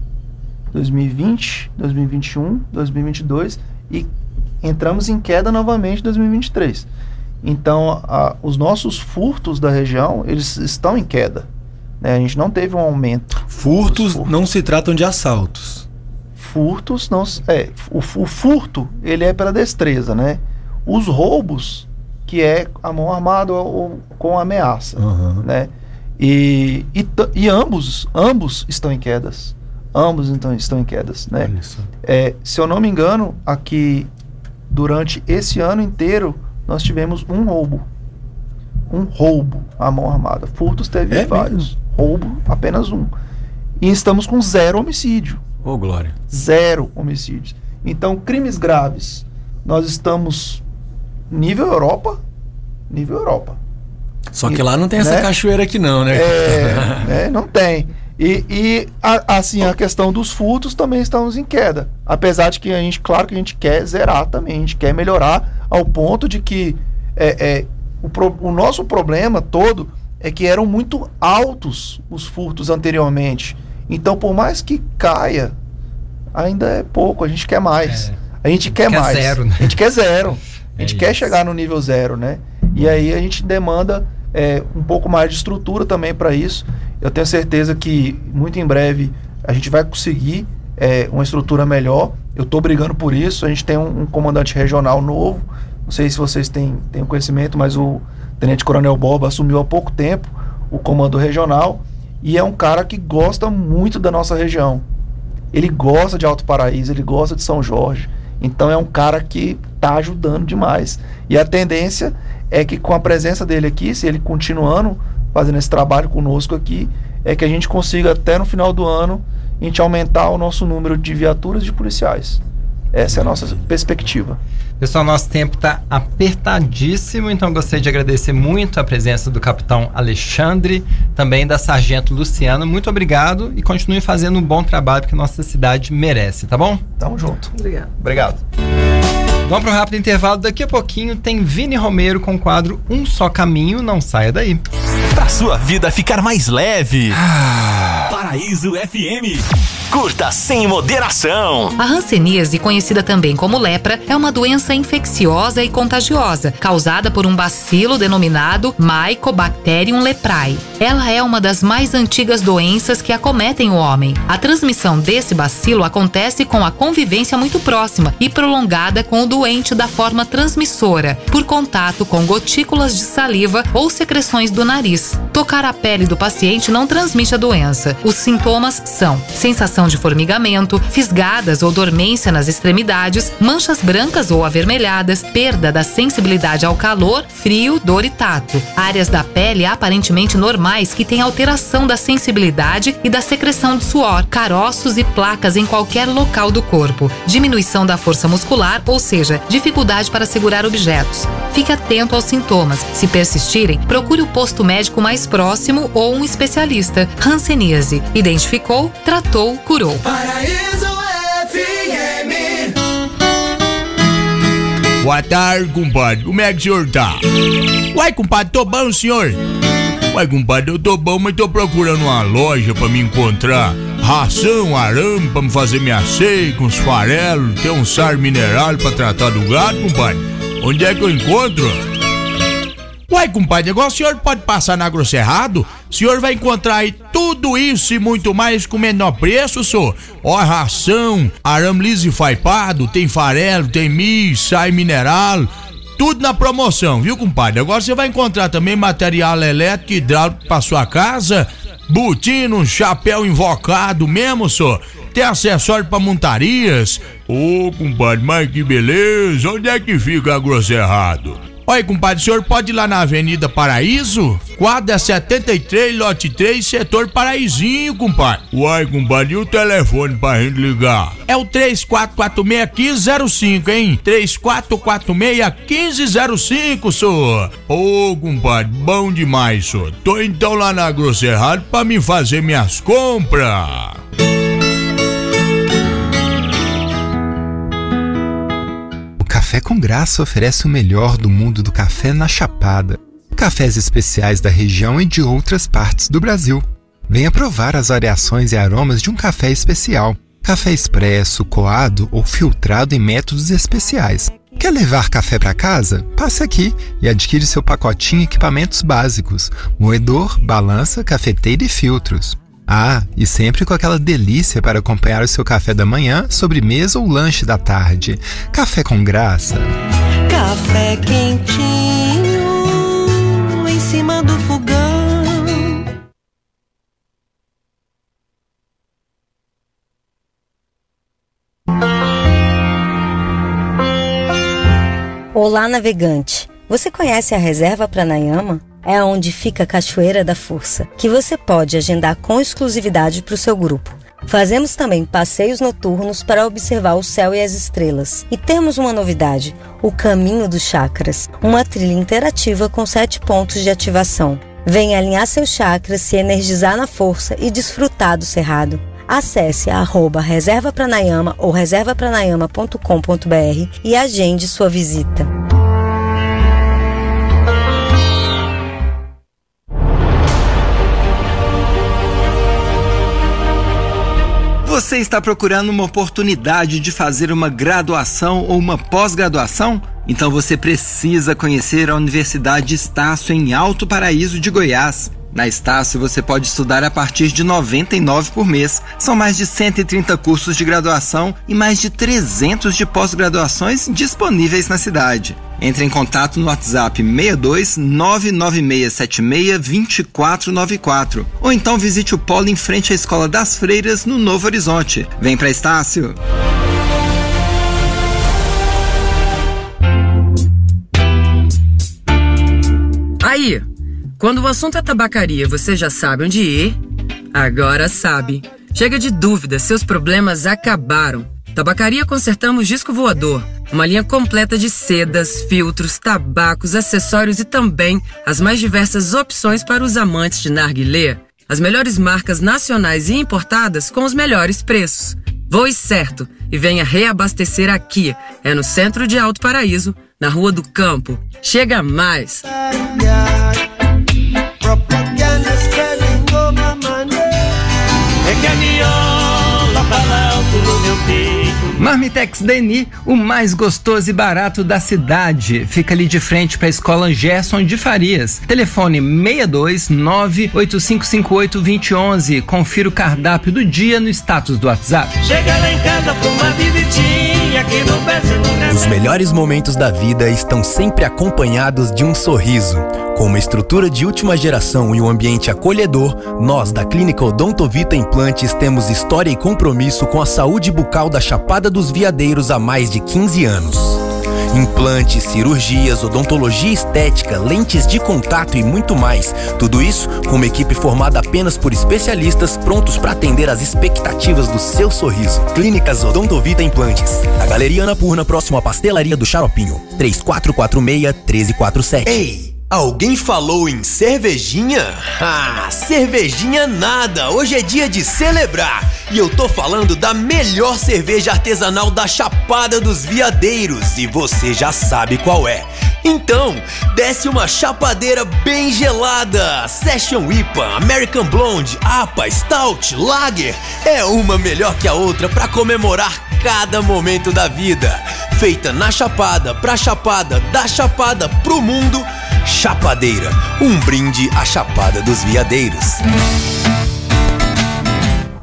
2020, 2021, 2022 e entramos em queda novamente em 2023. Então, a- os nossos furtos da região, eles estão em queda. né? A gente não teve um aumento Furtos Os furtos. não se tratam de assaltos. furtos não é o, o furto ele é pela destreza né os roubos que é a mão armada ou, com ameaça Aham. né e, e, e ambos ambos estão em quedas ambos então estão em quedas né é, se eu não me engano aqui durante esse ano inteiro nós tivemos um roubo um roubo à mão armada furtos teve É vários roubo apenas um e estamos com zero homicídio Ô, Glória. zero homicídios. Então, crimes graves, nós estamos nível Europa, nível Europa. Só que lá não tem essa Né? cachoeira aqui não, né? É, né, não tem. E, e a- assim, a questão dos furtos também estamos em queda. Apesar de que a gente, claro que a gente quer zerar também, a gente quer melhorar ao ponto de que é, é, O, pro- o nosso problema todo é que eram muito altos os furtos anteriormente. Então, por mais que caia, ainda é pouco, a gente quer mais. A gente quer, Quer mais. zero, né? A gente quer zero. A gente É quer isso. chegar no nível zero, né? E aí a gente demanda é, um pouco mais de estrutura também para isso. Eu tenho certeza que muito em breve a gente vai conseguir é, uma estrutura melhor. Eu estou brigando por isso. A gente tem um, um comandante regional novo. Não sei se vocês têm, têm conhecimento, mas o Tenente Coronel Boba assumiu há pouco tempo o comando regional e é um cara que gosta muito da nossa região. Ele gosta de Alto Paraíso, ele gosta de São Jorge. Então é um cara que está ajudando demais. E a tendência é que com a presença dele aqui, se ele continuando fazendo esse trabalho conosco aqui, é que a gente consiga até no final do ano a gente aumentar o nosso número de viaturas de policiais. Essa é a nossa perspectiva. Pessoal, nosso tempo está apertadíssimo, então gostaria de agradecer muito a presença do capitão Alexandre, também da sargento Luciana. Muito obrigado e continue fazendo um bom trabalho que a nossa cidade merece, tá bom? Tamo junto. Obrigado. Obrigado. Vamos para um rápido intervalo. Daqui a pouquinho tem Vini Romero com o quadro Um Só Caminho. Não saia daí. Pra sua vida ficar mais leve. Paraíso FM. Curta sem moderação. A hanseníase, conhecida também como lepra, é uma doença infecciosa e contagiosa, causada por um bacilo denominado Mycobacterium leprae. Ela é uma das mais antigas doenças que acometem o homem. A transmissão desse bacilo acontece com a convivência muito próxima e prolongada com o doente da forma transmissora, por contato com gotículas de saliva ou secreções do nariz. Tocar a pele do paciente não transmite a doença. Os sintomas são sensação de formigamento, fisgadas ou dormência nas extremidades, manchas brancas ou avermelhadas, perda da sensibilidade ao calor, frio, dor e tato. Áreas da pele aparentemente normais que têm alteração da sensibilidade e da secreção de suor, caroços e placas em qualquer local do corpo, diminuição da força muscular, ou seja, dificuldade para segurar objetos. Fique atento aos sintomas. Se persistirem, procure o posto médico mais próximo ou um especialista. Hanseníase. Identificou, tratou, curou. Paraíso FM. Boa tarde, compadre. Como é que o senhor tá? Uai, compadre, tô bom, senhor? Uai, compadre, eu tô bom, mas tô procurando uma loja pra me encontrar. Ração, arame pra me fazer minha com os farelos, tem um sar mineral pra tratar do gado, compadre. Onde é que eu encontro? Uai, compadre, agora o senhor pode passar na Grosserrado? O senhor vai encontrar aí tudo isso e muito mais com menor preço, senhor. Ó, ração, arame liso e faipado, tem farelo, tem milho, sai mineral, tudo na promoção, viu, compadre? Agora você vai encontrar também material elétrico e hidráulico pra sua casa, botino, chapéu invocado mesmo, senhor. Tem acessório pra montarias. Ô, compadre, mas que beleza. Onde é que fica a Grosserrado? Oi, compadre, o senhor pode ir lá na Avenida Paraíso? Quadra 73, lote 3, setor Paraízinho, compadre. Uai, compadre, e o telefone pra gente ligar? É o 3446-1505, hein? 3446-1505, senhor. Ô, compadre, bom demais, senhor. Tô então lá na Grosserrado pra me fazer minhas compras. Café com Graça oferece o melhor do mundo do café na Chapada. Cafés especiais da região e de outras partes do Brasil. Venha provar as variações e aromas de um café especial. Café expresso, coado ou filtrado em métodos especiais. Quer levar café para casa? Passe aqui e adquire seu pacotinho em equipamentos básicos: moedor, balança, cafeteira e filtros. Ah, e sempre com aquela delícia para acompanhar o seu café da manhã, sobremesa ou lanche da tarde. Café com graça. Café quentinho em cima do fogão. Olá, navegante. Você conhece a Reserva Pranayama? É onde fica a Cachoeira da Força, que você pode agendar com exclusividade para o seu grupo. Fazemos também passeios noturnos para observar o céu e as estrelas. E temos uma novidade: o Caminho dos Chakras, uma trilha interativa com sete pontos de ativação. Venha alinhar seus chakras, se energizar na força e desfrutar do cerrado. Acesse arroba Reserva Pranayama ou reservapranayama.com.br e agende sua visita. Você está procurando uma oportunidade de fazer uma graduação ou uma pós-graduação? Então você precisa conhecer a Universidade Estácio em Alto Paraíso de Goiás. Na Estácio você pode estudar a partir de R$ 99 por mês. São mais de 130 cursos de graduação e mais de 300 de pós-graduações disponíveis na cidade. Entre em contato no WhatsApp 62 99676 2494 ou então visite o polo em frente à Escola das Freiras no Novo Horizonte. Vem para Estácio! Aí, quando o assunto é tabacaria, você já sabe onde ir? Agora sabe. Chega de dúvida, seus problemas acabaram. Tabacaria Consertamos Disco Voador. Uma linha completa de sedas, filtros, tabacos, acessórios e também as mais diversas opções para os amantes de narguilé. As melhores marcas nacionais e importadas com os melhores preços. Voe certo e venha reabastecer aqui. É no centro de Alto Paraíso, na Rua do Campo. Chega mais! Propaganda spreading over my name. É que a viola no meu peito. Marmitex Deni, o mais gostoso e barato da cidade. Fica ali de frente para a Escola Gerson de Farias. Telefone 62 98558 2011. Confira o cardápio do dia no status do WhatsApp. Chega lá em casa pra uma visitinha que não peça nunca Os melhores momentos da vida estão sempre acompanhados de um sorriso. Com uma estrutura de última geração e um ambiente acolhedor, nós da Clínica Odontovita Implantes temos história e compromisso com a saúde bucal da Chapada dos Veadeiros há mais de 15 anos. Implantes, cirurgias, odontologia estética, lentes de contato e muito mais. Tudo isso com uma equipe formada apenas por especialistas prontos para atender às expectativas do seu sorriso. Clínicas Odontovita Implantes. Na Galeria Ana Purna, próximo à Pastelaria do Xaropinho. 3446-1347. Ei! Alguém falou em cervejinha? Ah, cervejinha nada! Hoje é dia de celebrar! E eu tô falando da melhor cerveja artesanal da Chapada dos Veadeiros, e você já sabe qual é. Então, desce uma chapadeira bem gelada. Session IPA, American Blonde, APA, Stout, Lager. É uma melhor que a outra para comemorar cada momento da vida. Feita na Chapada, pra Chapada, da Chapada pro mundo. Chapadeira, um brinde à Chapada dos Veadeiros.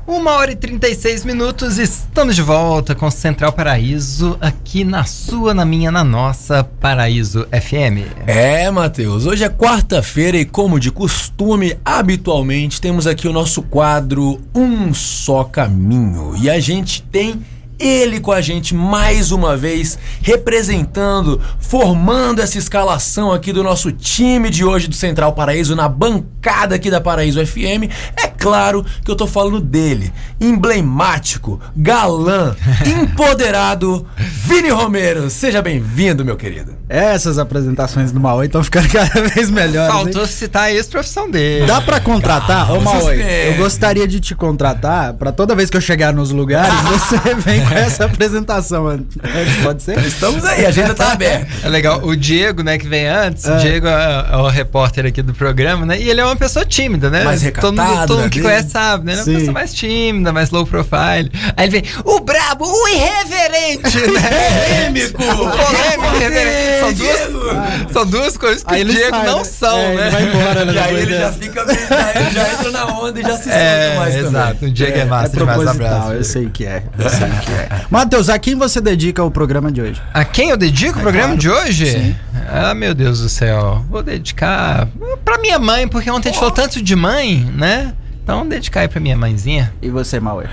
Uma hora e 36 minutos, estamos de volta com Central Paraíso, aqui na sua, na minha, na nossa Paraíso FM. É, Matheus, hoje é quarta-feira e, como de costume, habitualmente temos aqui o nosso quadro Um Só Caminho. E a gente tem ele com a gente mais uma vez, representando, formando essa escalação aqui do nosso time de hoje do Central Paraíso, na bancada aqui da Paraíso FM. É claro que eu tô falando dele, emblemático, galã, empoderado, Vini Romero. Seja bem-vindo, meu querido. Essas apresentações do Maui estão ficando cada vez melhores. Faltou hein? citar a ex-profissão dele. Dá pra contratar? Ô, Maui, eu gostaria de te contratar pra toda vez que eu chegar nos lugares, você vem com essa apresentação antes. Pode ser? Estamos aí, a agenda tá aberta. É legal, o Diego, né, que vem antes, É. o Diego é, é o repórter aqui do programa, né? E ele é uma pessoa tímida, né? Mais todo mundo, todo mundo que né? conhece sabe, né? Ele é Sim. uma pessoa mais tímida, mais low profile. Aí ele vem, o brabo, o irreverente, né? Polêmico! O polêmico, irreverente. São duas, são duas coisas que Aí o Diego sai, não né? são, É, né? Ele vai embora, né? E aí ele já fica ele já entra na onda e já se solta É, mais exato. O Diego é, massa é demais, abraço. eu sei que é. Eu sei que é. Matheus, a quem você dedica o programa de hoje? A quem eu dedico o programa claro. de hoje? Sim. Ah, meu Deus do céu. Vou dedicar pra minha mãe, porque ontem a gente falou tanto de mãe, né? Então, dedicar aí pra minha mãezinha. E você, Maui?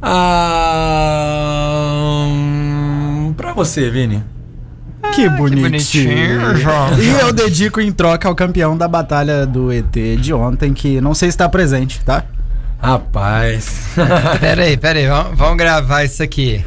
Ah, hum, pra você, Vini. Que bonitinho, bonitinho. João. E eu dedico em troca ao campeão da batalha do ET de ontem, que não sei se está presente, tá? Rapaz. Pera aí, pera aí, vamos, vamos gravar isso aqui.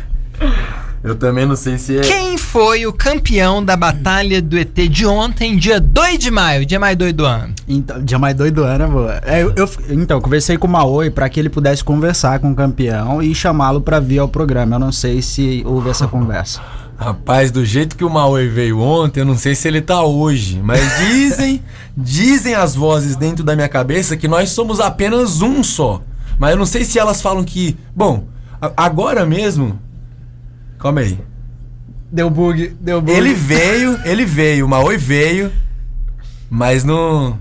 Eu também não sei se é. Quem foi o campeão da batalha do ET de ontem, dia 2 de maio, dia mais doido do ano? Então, dia mais doido do ano, boa. É, eu, eu- então, conversei com o Maoi para que ele pudesse conversar com o campeão e chamá-lo para vir ao programa. Eu não sei se houve essa conversa. Rapaz, do jeito que o Maui veio ontem, eu não sei se ele tá hoje. Mas dizem, dizem as vozes dentro da minha cabeça que nós somos apenas um só. Mas eu não sei se elas falam que. Bom, Agora mesmo. Calma aí. Deu bug, deu bug. Ele veio, ele veio, o Maui veio, mas não.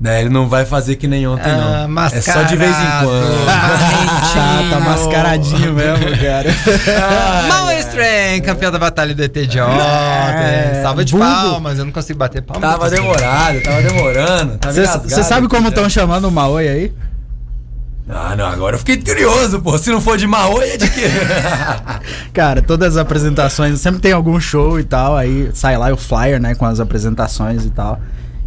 Né, ele não vai fazer que nem ontem, Ah, não. É só de vez em mascarado. quando. tá, tá mascaradinho mesmo, cara. Mal Estranho, campeão da batalha do ET de ontem. É, Salva de palmas, eu não consigo bater palmas. Tava demorado, tava demorando. Você sabe como estão chamando o Maoi aí? Ah, não, agora eu fiquei curioso, pô. Se não for de Maui, é de quê? Cara, todas as apresentações, sempre tem algum show e tal, aí sai lá o flyer, né, com as apresentações e tal.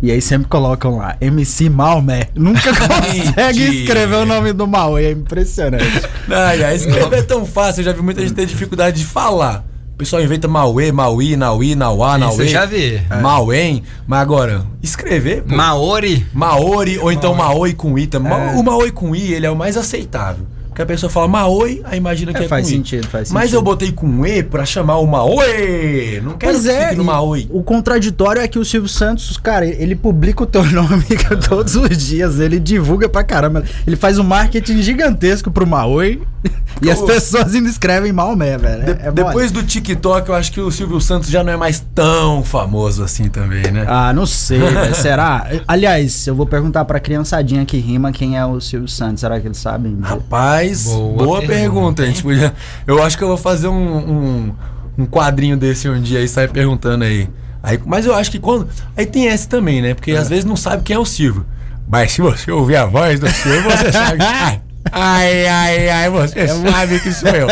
E aí sempre colocam lá, MC Malmé. Nunca consegue escrever o nome do Maoi, é impressionante. Ai, ai, escrever é tão fácil, eu já vi muita gente ter dificuldade de falar. O pessoal inventa Mauê, Maui, Naui, Nauá, Nauê. eu já vi. Mauém. Mas agora, escrever, pô. Maori. Maori ou então Maoi com I também. Ma- O Maoi com I, ele é o mais aceitável. Porque a pessoa fala Maoi, aí imagina que É, é, faz com I. sentido, faz Mas sentido. eu botei com E pra chamar o Maoi. Não quero Pois que é, fique no Maoi. o contraditório é que o Silvio Santos, cara, ele publica o teu nome todos os dias, ele divulga pra caramba. Ele faz um marketing gigantesco pro Maoi e as pessoas ainda escrevem Maomé, velho. De- É- é depois do TikTok, eu acho que o Silvio Santos já não é mais tão famoso assim também, né? Ah, não sei, velho. Será? Aliás, eu vou perguntar pra criançadinha que rima quem é o Silvio Santos. Será que eles sabem? Rapaz, boa, Boa pergunta. pergunta, A gente podia- eu acho que eu vou fazer um, um, um quadrinho desse um dia e sair perguntando aí. aí. Mas eu acho que quando. Aí tem esse também, né? Porque às vezes não sabe quem é o Silvio. Mas se você ouvir a voz do Silvio, você sabe. Ai, ai, ai, ai, você sabe que sou eu.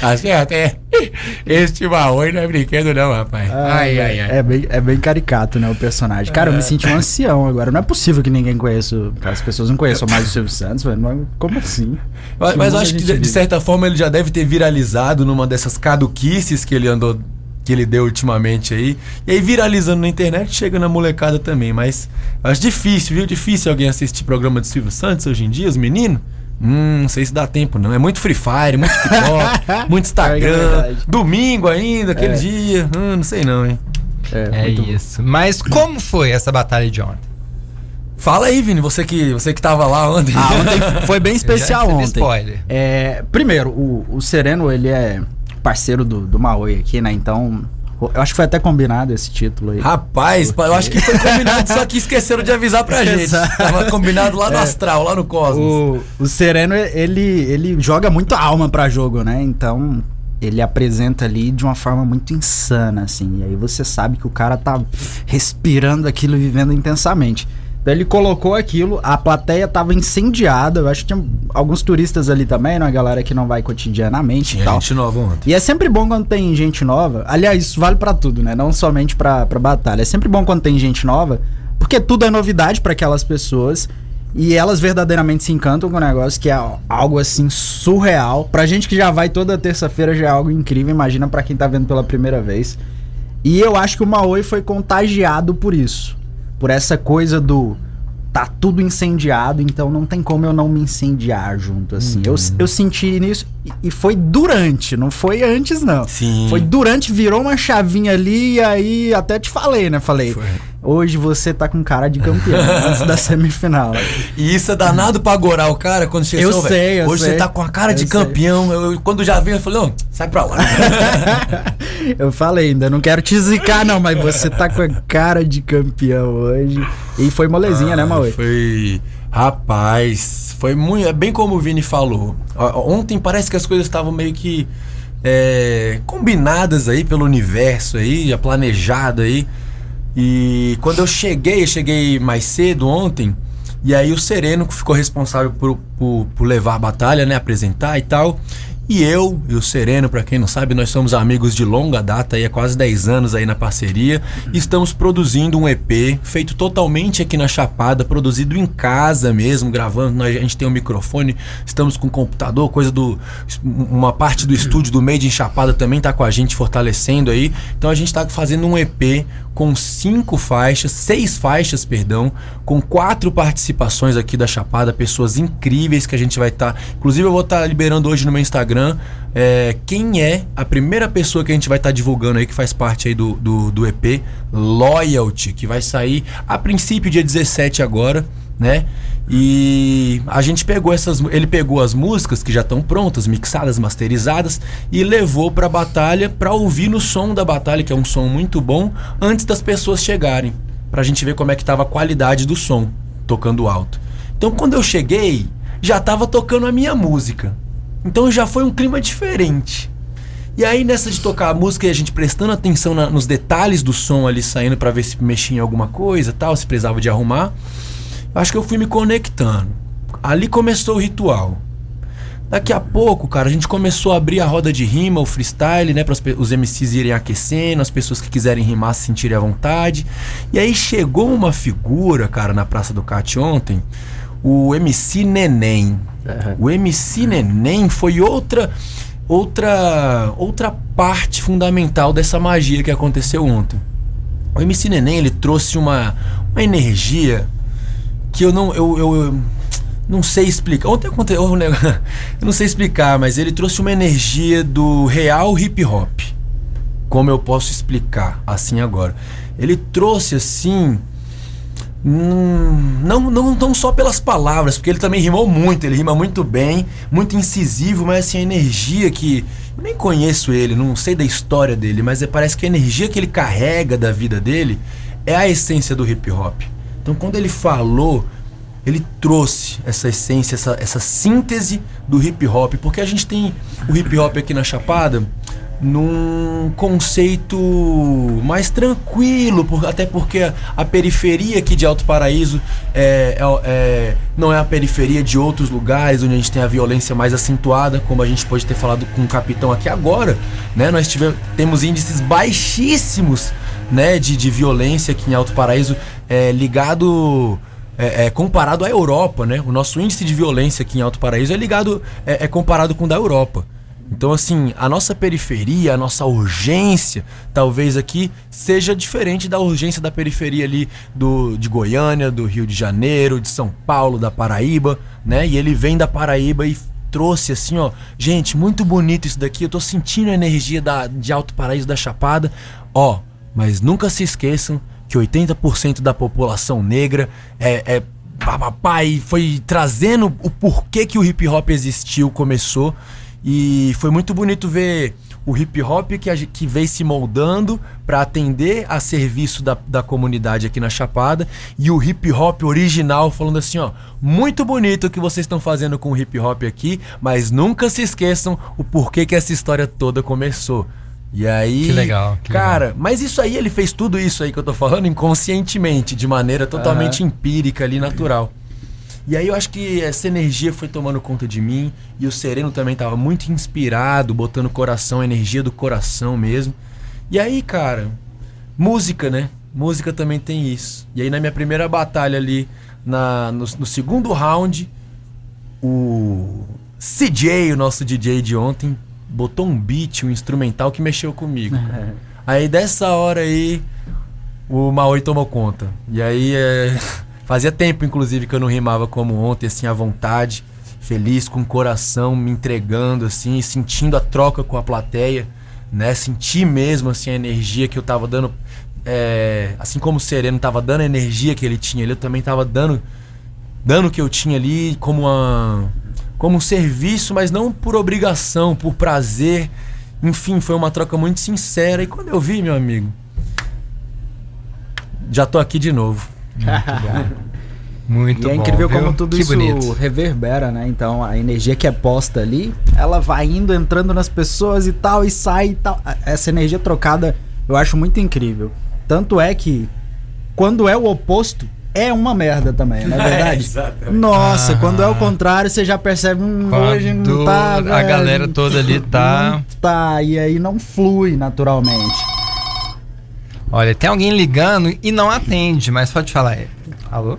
Tá certo? É. Este Maoi não é brinquedo, não, rapaz. ai, ai, ai. É bem, é bem caricato, né, o personagem. Cara, eu me senti um ancião agora. Não é possível que ninguém conheça. as pessoas não conheçam mais o Silvio Santos, velho. Mas Como assim? Mas, mas eu acho que de, de certa forma ele já deve ter viralizado numa dessas caduquices que ele andou. Que ele deu ultimamente aí. E aí viralizando na internet, chega na molecada também. Mas eu acho difícil, viu? Difícil alguém assistir programa de Silvio Santos hoje em dia, os meninos. Hum, não sei se dá tempo, não. É muito Free Fire, muito TikTok, muito É Instagram. verdade. domingo ainda, aquele É. dia. Hum, não sei não, hein? É muito bom. isso. Mas como foi essa batalha de ontem? Fala aí, Vini, você que, você que tava lá ontem. Ah, ontem foi bem especial ontem. spoiler. É, primeiro, o, o Sereno, ele é parceiro do, do Maoi aqui, né? Então, eu acho que foi até combinado esse título aí. Rapaz, eu acho que foi combinado, só que esqueceram de avisar pra gente. Exato. Tava combinado lá no É. astral, lá no Cosmos. O, o Sereno, ele, ele joga muito alma pra jogo, né? Então, ele apresenta ali de uma forma muito insana, assim. E aí você sabe que o cara tá respirando aquilo vivendo intensamente. Então ele colocou aquilo, a plateia tava incendiada. Eu acho que tinha alguns turistas ali também, né? Uma galera que não vai cotidianamente e Tinha tal. gente nova ontem. E é sempre bom quando tem gente nova. Aliás, isso vale pra tudo, né? Não somente pra, pra batalha. É sempre bom quando tem gente nova, porque tudo é novidade pra aquelas pessoas. E elas verdadeiramente se encantam com o negócio, que é algo assim surreal. Pra gente que já vai toda terça-feira já é algo incrível. Imagina pra quem tá vendo pela primeira vez. E eu acho que o Maoi foi contagiado por isso. Por essa coisa do. Tá tudo incendiado, então não tem como eu não me incendiar junto, assim. Eu, eu senti nisso. e- E foi durante, não foi antes, não. Sim. Foi durante, virou uma chavinha ali, e aí até te falei, né? Falei, hoje você tá com cara de campeão antes da semifinal. E isso é danado pra agorar o cara quando chega Eu assim, "Ô, velho, sei, eu Hoje sei. você tá com a cara Eu de sei. campeão. Eu, eu- quando já veio, eu falei, ô, sai pra lá. Eu falei, ainda não quero te zicar, não, mas você tá com a cara de campeão hoje. E foi molezinha, né, Ah, Maui? Foi. Rapaz, foi muito. É bem como o Vini falou. Ontem parece que as coisas estavam meio que é, combinadas aí pelo universo aí, já planejado aí. E quando eu cheguei, eu cheguei mais cedo ontem. E aí o Sereno que ficou responsável por, por, por levar a batalha, né? Apresentar e tal. E eu e o Sereno, pra quem não sabe, nós somos amigos de longa data, aí há quase 10 anos aí na parceria. Estamos produzindo um EP feito totalmente aqui na Chapada, produzido em casa mesmo, gravando. Nós, a gente tem um microfone, estamos com computador, coisa do. Uma parte do estúdio do Made em Chapada também tá com a gente fortalecendo aí. Então a gente tá fazendo um EP com cinco faixas, seis faixas, perdão, com quatro participações aqui da Chapada, pessoas incríveis que a gente vai estar. inclusive, eu vou estar liberando hoje no meu Instagram é, quem é a primeira pessoa que a gente vai estar divulgando aí, que faz parte aí do, do, do EP, Loyalty, que vai sair a princípio dia 17 agora. Né? E a gente pegou essas, ele pegou as músicas que já estão prontas, mixadas, masterizadas e levou pra batalha pra ouvir no som da batalha, que é um som muito bom, antes das pessoas chegarem, pra gente ver como é que tava a qualidade do som tocando alto. Então quando eu cheguei, já tava tocando a minha música. Então já foi um clima diferente. E aí nessa de tocar a música e a gente prestando atenção na- nos detalhes do som ali saindo pra ver se mexia em alguma coisa, tal, se precisava de arrumar, acho que eu fui me conectando. Ali começou o ritual. Daqui a pouco, cara, a gente começou a abrir a roda de rima, o freestyle, né, para os MCs irem aquecendo, as pessoas que quiserem rimar se sentirem à vontade. E aí chegou uma figura, cara, na Praça do Cat ontem, o MC Neném. O MC Neném foi outra outra outra parte fundamental dessa magia que aconteceu ontem. O MC Neném, ele trouxe uma, uma energia que eu não eu, eu, eu não sei explicar. Ontem aconteceu um negócio, eu não sei explicar, mas ele trouxe uma energia do real hip hop. Como eu posso explicar assim agora? Ele trouxe assim Hum, não, não, não só pelas palavras, porque ele também rimou muito, ele rima muito bem, muito incisivo, mas assim, a energia que. Eu nem conheço ele, não sei da história dele, mas é, parece que a energia que ele carrega da vida dele é a essência do hip hop. Então quando ele falou, ele trouxe essa essência, essa, essa síntese do hip hop, porque a gente tem o hip hop aqui na Chapada num conceito mais tranquilo, por- até porque a, a periferia aqui de Alto Paraíso é, é- é- não é a periferia de outros lugares onde a gente tem a violência mais acentuada, como a gente pode ter falado com o capitão aqui agora, né? Nós tivemos, temos índices baixíssimos, né, de, de violência aqui em Alto Paraíso, é, ligado é, é, comparado à Europa, né? O nosso índice de violência aqui em Alto Paraíso é ligado, é, é comparado com o da Europa. Então, assim, a nossa periferia, a nossa urgência, talvez aqui, seja diferente da urgência da periferia ali do, de Goiânia, do Rio de Janeiro, de São Paulo, da Paraíba, né? E ele vem da Paraíba e trouxe assim, ó. Gente, muito bonito isso daqui. Eu tô sentindo a energia da, de Alto Paraíso da Chapada. Ó, mas nunca se esqueçam que 80% da população negra é, é foi trazendo o porquê que o hip hop existiu, começou. E foi muito bonito ver o hip hop que, que veio se moldando para atender a serviço da, da comunidade aqui na Chapada e o hip hop original falando assim, ó, muito bonito o que vocês estão fazendo com o hip hop aqui, mas nunca se esqueçam o porquê que essa história toda começou. E aí, Que legal, que cara, mas isso aí ele fez tudo isso aí que eu tô falando inconscientemente, de maneira totalmente empírica ali, natural. E aí eu acho que essa energia foi tomando conta de mim e o Sereno também tava muito inspirado, botando coração, energia do coração mesmo. E aí, cara, música, né? Música também tem isso. E aí na minha primeira batalha ali, na, no, no segundo round, o CJ, o nosso DJ de ontem, botou um beat, um instrumental que mexeu comigo. Aí dessa hora aí, o Maui tomou conta. E aí é, fazia tempo, inclusive, que eu não rimava como ontem, assim, à vontade, feliz, com o coração, me entregando, assim, e sentindo a troca com a plateia, né? Senti mesmo, assim, a energia que eu tava dando. é, assim como o Sereno tava dando a energia que ele tinha ali, eu também tava dando dando o que eu tinha ali como uma como um serviço, mas não por obrigação, por prazer. Enfim, foi uma troca muito sincera e quando eu vi, meu amigo, já tô aqui de novo. Muito e é bom, incrível viu? como tudo Que isso bonito. reverbera, né? Então a energia que é posta ali, ela vai indo, entrando nas pessoas e tal, e sai e tal. Essa energia trocada eu acho muito incrível. Tanto é que quando é o oposto, é uma merda também, não é verdade? exatamente. Nossa, Ah. quando é o contrário, você já percebe, hum, hoje não tá. a velho, galera toda ali tá- tá, e aí não flui naturalmente. Olha, tem alguém ligando e não atende, mas pode falar. é, Alô?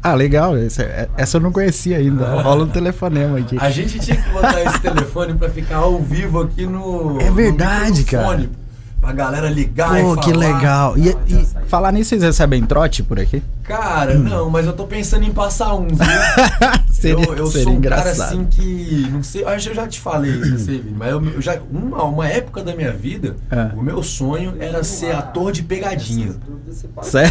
Ah, legal, essa, essa eu não conhecia ainda. Rola um telefonema aqui. A gente tinha que botar esse telefone pra ficar ao vivo aqui no. É verdade, no cara. Pra galera ligar Pô, e que falar. legal. E, e falar nisso, vocês recebem trote por aqui? Cara, não, mas eu tô pensando em passar um, viu? Seria- eu eu seria sou um cara engraçado. assim que. Não sei, acho que eu já te falei isso, não sei, mas eu, eu já. Uma, uma época da minha vida, É. o meu sonho era ser ator de pegadinha. Sério?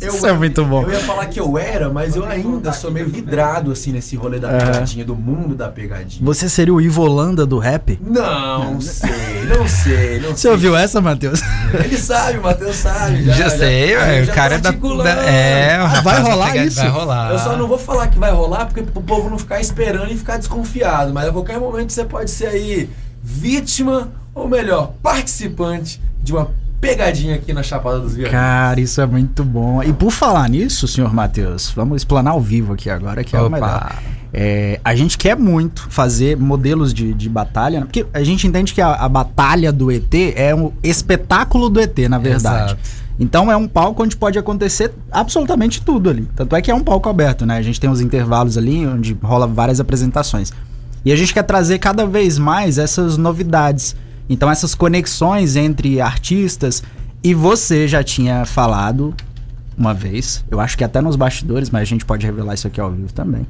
Eu- Isso é muito bom. Eu ia falar que eu era, mas eu ainda sou meio vidrado assim nesse rolê da pegadinha, do mundo da pegadinha. Você seria o Ivo Holanda do rap? Não sei, não sei, não Você ouviu essa, Matheus? Ele sabe, o Matheus sabe. Já sei, já, ué, eu o já cara é da- é, o Ah, vai rolar isso? Vai rolar. Eu só não vou falar que vai rolar porque pro povo não ficar esperando e ficar desconfiado. Mas a qualquer momento você pode ser aí vítima, ou melhor, participante de uma pegadinha aqui na Chapada dos Veadeiros. Cara, isso é muito bom. E por falar nisso, senhor Matheus, vamos explanar ao vivo aqui agora, que é o Opa. melhor. É, a gente quer muito fazer modelos de, de batalha, né? porque a gente entende que a, a batalha do ET é um espetáculo do ET, na verdade. Exato. Então é um palco onde pode acontecer absolutamente tudo ali. Tanto é que é um palco aberto, né? A gente tem uns intervalos ali onde rola várias apresentações. E a gente quer trazer cada vez mais essas novidades. Então essas conexões entre artistas. E você já tinha falado uma vez, eu acho que até nos bastidores, mas a gente pode revelar isso aqui ao vivo também,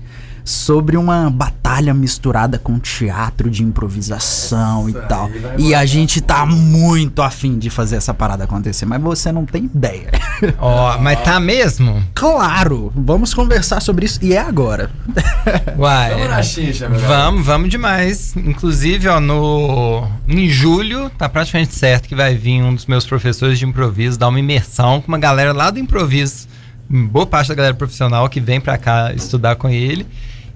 sobre uma batalha misturada com teatro de improvisação Isso e tal. E a gente tá muito afim de fazer essa parada acontecer, mas você não tem ideia. Ó, mas tá mesmo? claro, vamos conversar sobre isso e é agora. Uai. Vamos na xixa, meu Vamos, vamos demais. Inclusive, ó, no em julho tá praticamente certo que vai vir um dos meus professores de improviso dar uma imersão com uma galera lá do improviso, boa parte da galera profissional que vem pra cá estudar com ele.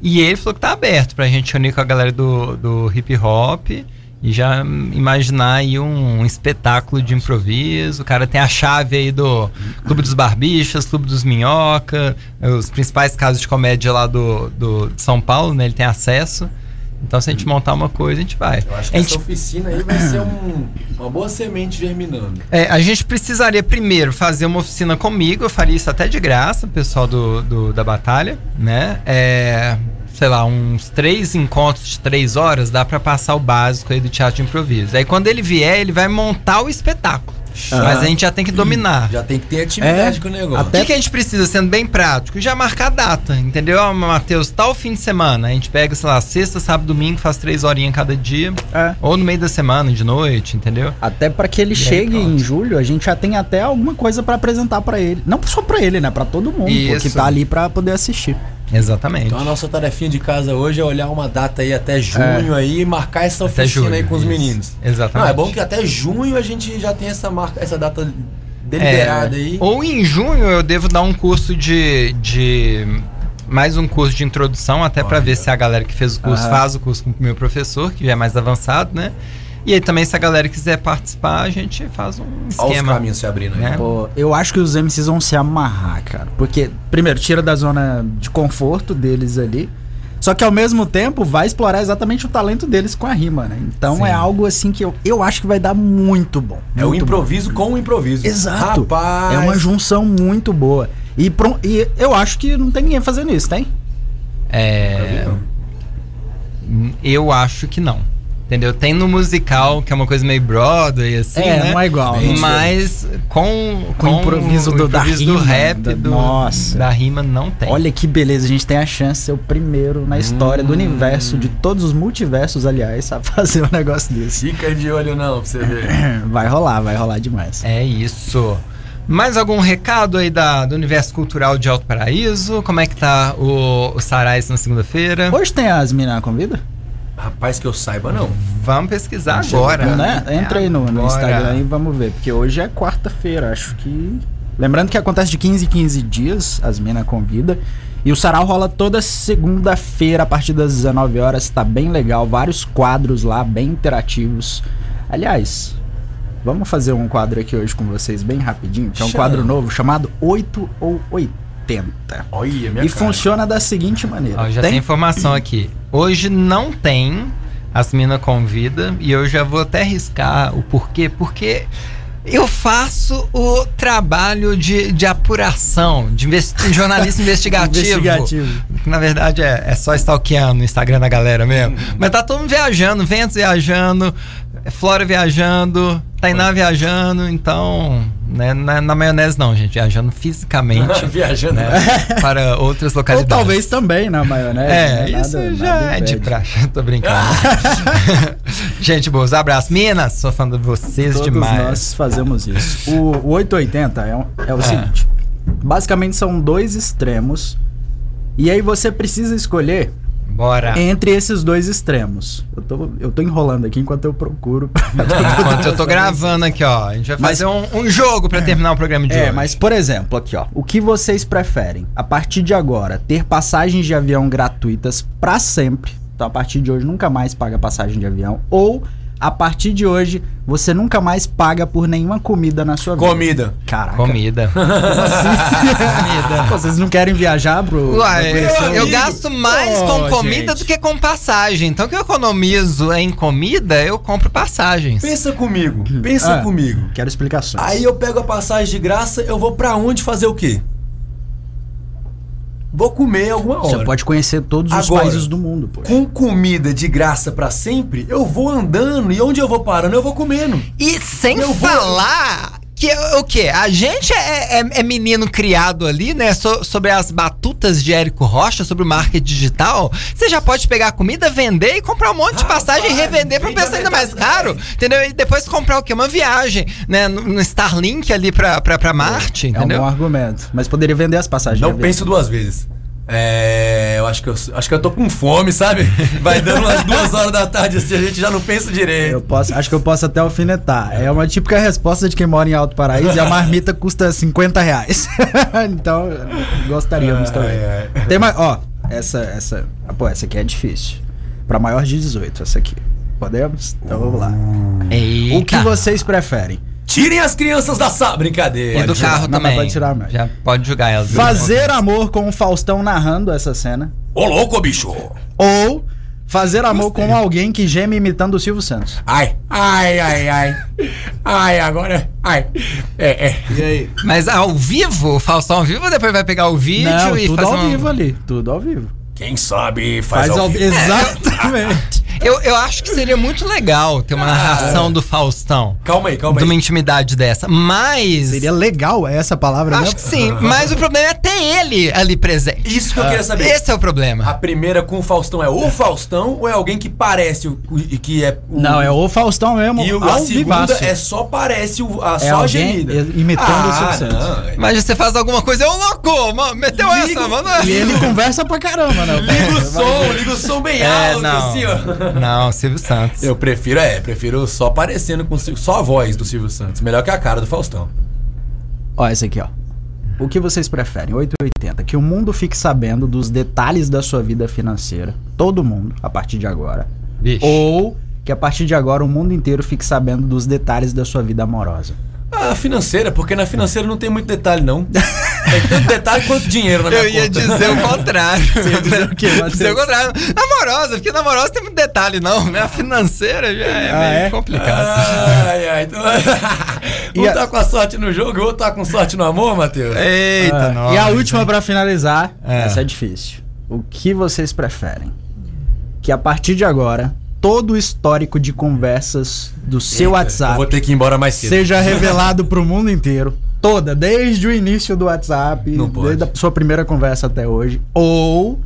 E ele falou que tá aberto pra gente unir com a galera do, do hip hop e já imaginar aí um, um espetáculo de improviso. O cara tem a chave aí do Clube dos Barbichas, Clube dos Minhoca, os principais casos de comédia lá do, do, de São Paulo, né? Ele tem acesso. Então, se a gente montar uma coisa, a gente vai. Eu acho que A gente essa oficina aí vai ser um- uma boa semente germinando. É, a gente precisaria primeiro fazer uma oficina comigo, eu faria isso até de graça, pessoal do, do- da batalha, né? É, sei lá, uns três encontros de três horas, dá pra passar o básico aí do teatro de improviso. Aí quando ele vier, ele vai montar o espetáculo. Mas a gente já tem que dominar. Já tem que ter atividade É, com o negócio. O que, que a gente precisa, sendo bem prático? Já marcar a data, entendeu? Ó, Matheus, tal fim de semana. A gente pega, sei lá, sexta, sábado, domingo, faz três horinhas cada dia. É. Ou no meio da semana, de noite, entendeu? Até pra que ele E aí, chegue pronto. em julho, a gente já tem até alguma coisa pra apresentar pra ele. Não só pra ele, né? Pra todo mundo pô, que tá ali pra poder assistir. Exatamente. Então a nossa tarefinha de casa hoje é olhar uma data aí até junho aí e marcar essa oficina julho, aí com os isso. meninos. Exatamente. Não, é bom que até junho a gente já tem essa marca, essa data deliberada aí. É, Ou em junho eu devo dar um curso de. de mais um curso de introdução, até pra ver se a galera que fez o curso Aham. faz o curso com o meu professor, que já é mais avançado, né? E aí também, se a galera quiser participar, a gente faz um Olha os esquema. caminhos se abrindo aí. né? Pô, eu acho que os MCs vão se amarrar, cara. Porque, primeiro, tira da zona de conforto deles ali. Só que ao mesmo tempo vai explorar exatamente o talento deles com a rima, né? Então Sim. é algo assim que eu, eu acho que vai dar muito bom. É o muito bom. improviso com o improviso. Exato. Rapaz. É uma junção muito boa. E, pro- e eu acho que não tem ninguém fazendo isso, tem? É, eu acho que não. Entendeu? Tem no musical, que é uma coisa meio Broadway, assim, É, né? não é igual, Bem Mas com, Com o improviso do- da improviso do rima, rap, da- do, nossa. da rima, não tem. Olha que beleza, a gente tem a chance de ser o primeiro na história do universo, de todos os multiversos, aliás, a fazer um negócio desse. Fica de olho não, pra você ver. Vai rolar, vai rolar demais. É isso. Mais algum recado aí da, do universo cultural de Alto Paraíso? Como é que tá o, o Sarais na segunda-feira? Hoje tem as minas na convida? Rapaz, que eu saiba não. Vamos pesquisar agora. né? Entra aí no, no. Instagram e vamos ver, porque hoje é quarta-feira, acho que. Lembrando que acontece de 15 em 15 dias, as minas convida. E o sarau rola toda segunda-feira a partir das 19 horas, tá bem legal, vários quadros lá, bem interativos. Aliás, vamos fazer um quadro aqui hoje com vocês bem rapidinho, que é um Chama. quadro novo chamado 8 ou 80. Olha, minha E cara. funciona da seguinte maneira. Ó, já Tem- tem informação aqui. Hoje não tem as minas convida e eu já vou até arriscar o porquê. Porque eu faço o trabalho de, de apuração, de investi- jornalismo investigativo. Investigativo. Que, na verdade é, é só stalkeando no Instagram da galera mesmo. Mas tá todo mundo viajando, Ventos viajando, Flora viajando. Tainá viajando, então. Né, na, na maionese não, gente. Viajando fisicamente. Viajando. né, para outras Ou localidades. talvez também na maionese. É, né? isso Nada- já nada é de praxe. Tô brincando. gente, boas abraços. Minas, sou fã de vocês Todos demais. nós fazemos isso. O, o 880 é, um- é o É. seguinte: basicamente são dois extremos. E aí você precisa escolher Bora. entre esses dois extremos. Eu tô, eu tô enrolando aqui enquanto eu procuro. Enquanto eu tô gravando aqui, ó. A gente vai Mas- fazer um, um jogo pra terminar o programa de É, hoje. mas por exemplo, aqui ó, o que vocês preferem? A partir de agora, ter passagens de avião gratuitas pra sempre. Então a partir de hoje nunca mais paga passagem de avião ou a partir de hoje você nunca mais paga por nenhuma comida na sua vida. Comida. Caraca. Comida. Comida. Pô, vocês não querem viajar, bro? Uai, eu, eu gasto mais Pô, com comida gente. do que com passagem. Então, o que eu economizo em comida, eu compro passagens. Pensa comigo, pensa Ah. comigo. Quero explicações. Aí eu pego a passagem de graça, eu vou pra onde fazer o quê? Vou comer alguma hora. Você pode conhecer todos os Agora, países do mundo, pô. Com comida de graça pra sempre, eu vou andando e onde eu vou parando, eu vou comendo. E sem Eu vou- falar que o quê? A gente é, é- é menino criado ali, né? so- sobre as batutas de Érico Rocha, sobre o marketing digital. Você já pode pegar a comida, vender e comprar um monte de passagem e revender pra um preço ainda mais caro. Entendeu? E depois comprar o quê? Uma viagem, né? No, no Starlink ali pra, pra, pra Marte, É um entendeu? bom argumento. Mas poderia vender as passagens. Não penso duas vezes. É, eu acho que eu, acho que eu tô com fome, sabe? Vai dando umas duas horas da tarde assim, a gente já não pensa direito. Eu posso, acho que eu posso até alfinetar. É uma típica resposta de quem mora em Alto Paraíso e a marmita custa 50 reais. então, gostaríamos também. Ai, ai. Tem mais. Ó, essa, essa. ah, Pô, essa aqui é difícil. Pra maior de 18, essa aqui. Podemos? Então vamos lá. Eita. O que vocês preferem? Tirem as crianças da sala. Brincadeira. E do carro Não, também. pode tirar mais. Já pode jogar elas. Fazer amor com o Faustão narrando essa cena. Ô louco, bicho! Ou fazer amor com alguém que geme imitando o Silvio Santos. Ai, ai, ai, ai. Ai, agora. Ai. É, é. E aí? Mas ao vivo, o Faustão ao vivo, depois vai pegar o vídeo Não, e tudo fazer ao uma- vivo ali. Tudo ao vivo. Quem sabe faz, Faz ao ao vivo. Exatamente. Eu, eu acho que seria muito legal ter uma narração do Faustão. Calma aí, calma De aí. uma intimidade dessa. Mas. Seria legal essa palavra, né? Acho que sim. Mas o problema é ter ele ali presente. Isso que eu queria saber. Esse é o problema. A primeira com o Faustão é o Faustão ou é alguém que parece o, o- que é o, Não, é o Faustão mesmo. E o, a segunda vivaço. é só parece o, a É só a gemida. imitando o ah, Santos. não. Mas você faz alguma coisa, ô louco, mano, meteu Liga- essa, mano. E ele conversa pra caramba, né? Liga o som, liga o som bem É, alto, não. assim, ó. Não, Silvio Santos. Eu prefiro, é, prefiro só aparecendo com só a voz do Silvio Santos. Melhor que a cara do Faustão. Ó, esse aqui, ó. O que vocês preferem? 880. Que o mundo fique sabendo dos detalhes da sua vida financeira. Todo mundo, a partir de agora. Vixe. Ou que a partir de agora o mundo inteiro fique sabendo dos detalhes da sua vida amorosa. Ah, financeira, porque na financeira não tem muito detalhe, não. Tem tanto detalhe quanto dinheiro na minha Eu ia conta. dizer o contrário. Você ia dizer o quê, Matheus? Dizer o contrário. Namorosa, porque namorosa tem muito detalhe, não. Né? A financeira já é Ah, meio é? complicado. Ai, ai. Então... Um a- tá com a sorte no jogo e o outro tá com sorte no amor, Matheus. Eita, Ah, nossa. e a última pra finalizar, É. essa é difícil. O que vocês preferem? Que a partir de agora, todo o histórico de conversas do seu Eita, WhatsApp Eu vou ter que ir embora mais cedo. seja revelado pro mundo inteiro. Toda, desde o início do WhatsApp, Não pode. desde a sua primeira conversa até hoje. Ou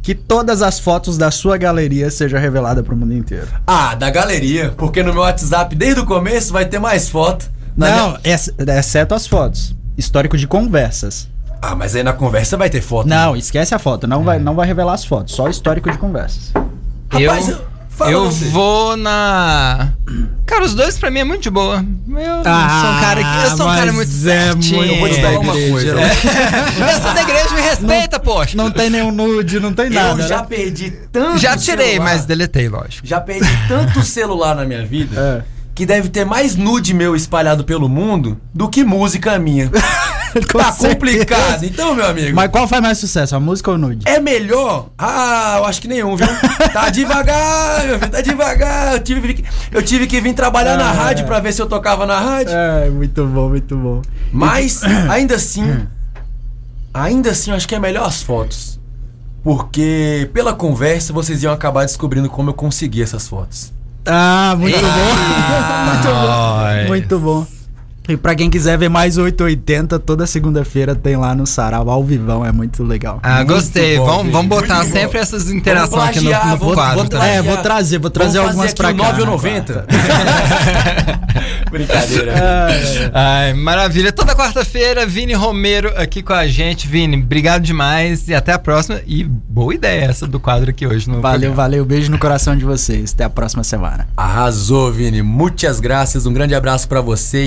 que todas as fotos da sua galeria seja revelada pro mundo inteiro. Ah, da galeria, porque no meu WhatsApp, desde o começo, vai ter mais foto. Na Não, minha- ex- exceto as fotos. Histórico de conversas. Ah, mas aí na conversa vai ter foto. Não, esquece a foto. Não vai, não vai revelar as fotos. Só histórico de conversas. Rapaz, eu- fala eu você. vou na. Cara, os dois pra mim é muito de boa. Eu sou um cara que. Eu sou um cara muito é certinho. muito Eu vou te falar uma coisa. Eu sou da igreja, me respeita, poxa. Não tem nenhum nude, não tem Eu nada. já né? perdi tanto Já tirei, celular, mas deletei, lógico. Já perdi tanto celular na minha vida É. que deve ter mais nude meu espalhado pelo mundo do que música minha. Tá certeza. complicado. Então, meu amigo. Mas qual faz mais sucesso, a música ou o nude? É melhor? Ah, eu acho que nenhum, viu? Tá devagar, meu filho, tá devagar. Eu tive, que- eu tive que vir trabalhar na Ah, rádio é. pra ver se eu tocava na rádio. É, muito bom, muito bom. Mas, ainda assim, ainda assim, eu acho que é melhor as fotos. Porque pela conversa vocês iam acabar descobrindo como eu consegui essas fotos. Ah, muito bom. muito bom. muito bom. E pra quem quiser ver mais 880, toda segunda-feira tem lá no Sarau ao vivão, é muito legal. Ah, Muito gostei. bom, vamos, vamos botar Muito bom. sempre essas interações aqui no, no vou- quadro. vou tá? É, vou trazer, vou trazer Vamos algumas fazer pra aqui cá. o 9,90. Brincadeira. Ai, maravilha. Toda quarta-feira, Vini Romero aqui com a gente. Vini, obrigado demais e até a próxima. E boa ideia essa do quadro aqui hoje no Valeu, programa. valeu. Beijo no coração de vocês. Até a próxima semana. Arrasou, Vini. Muitas graças. Um grande abraço pra você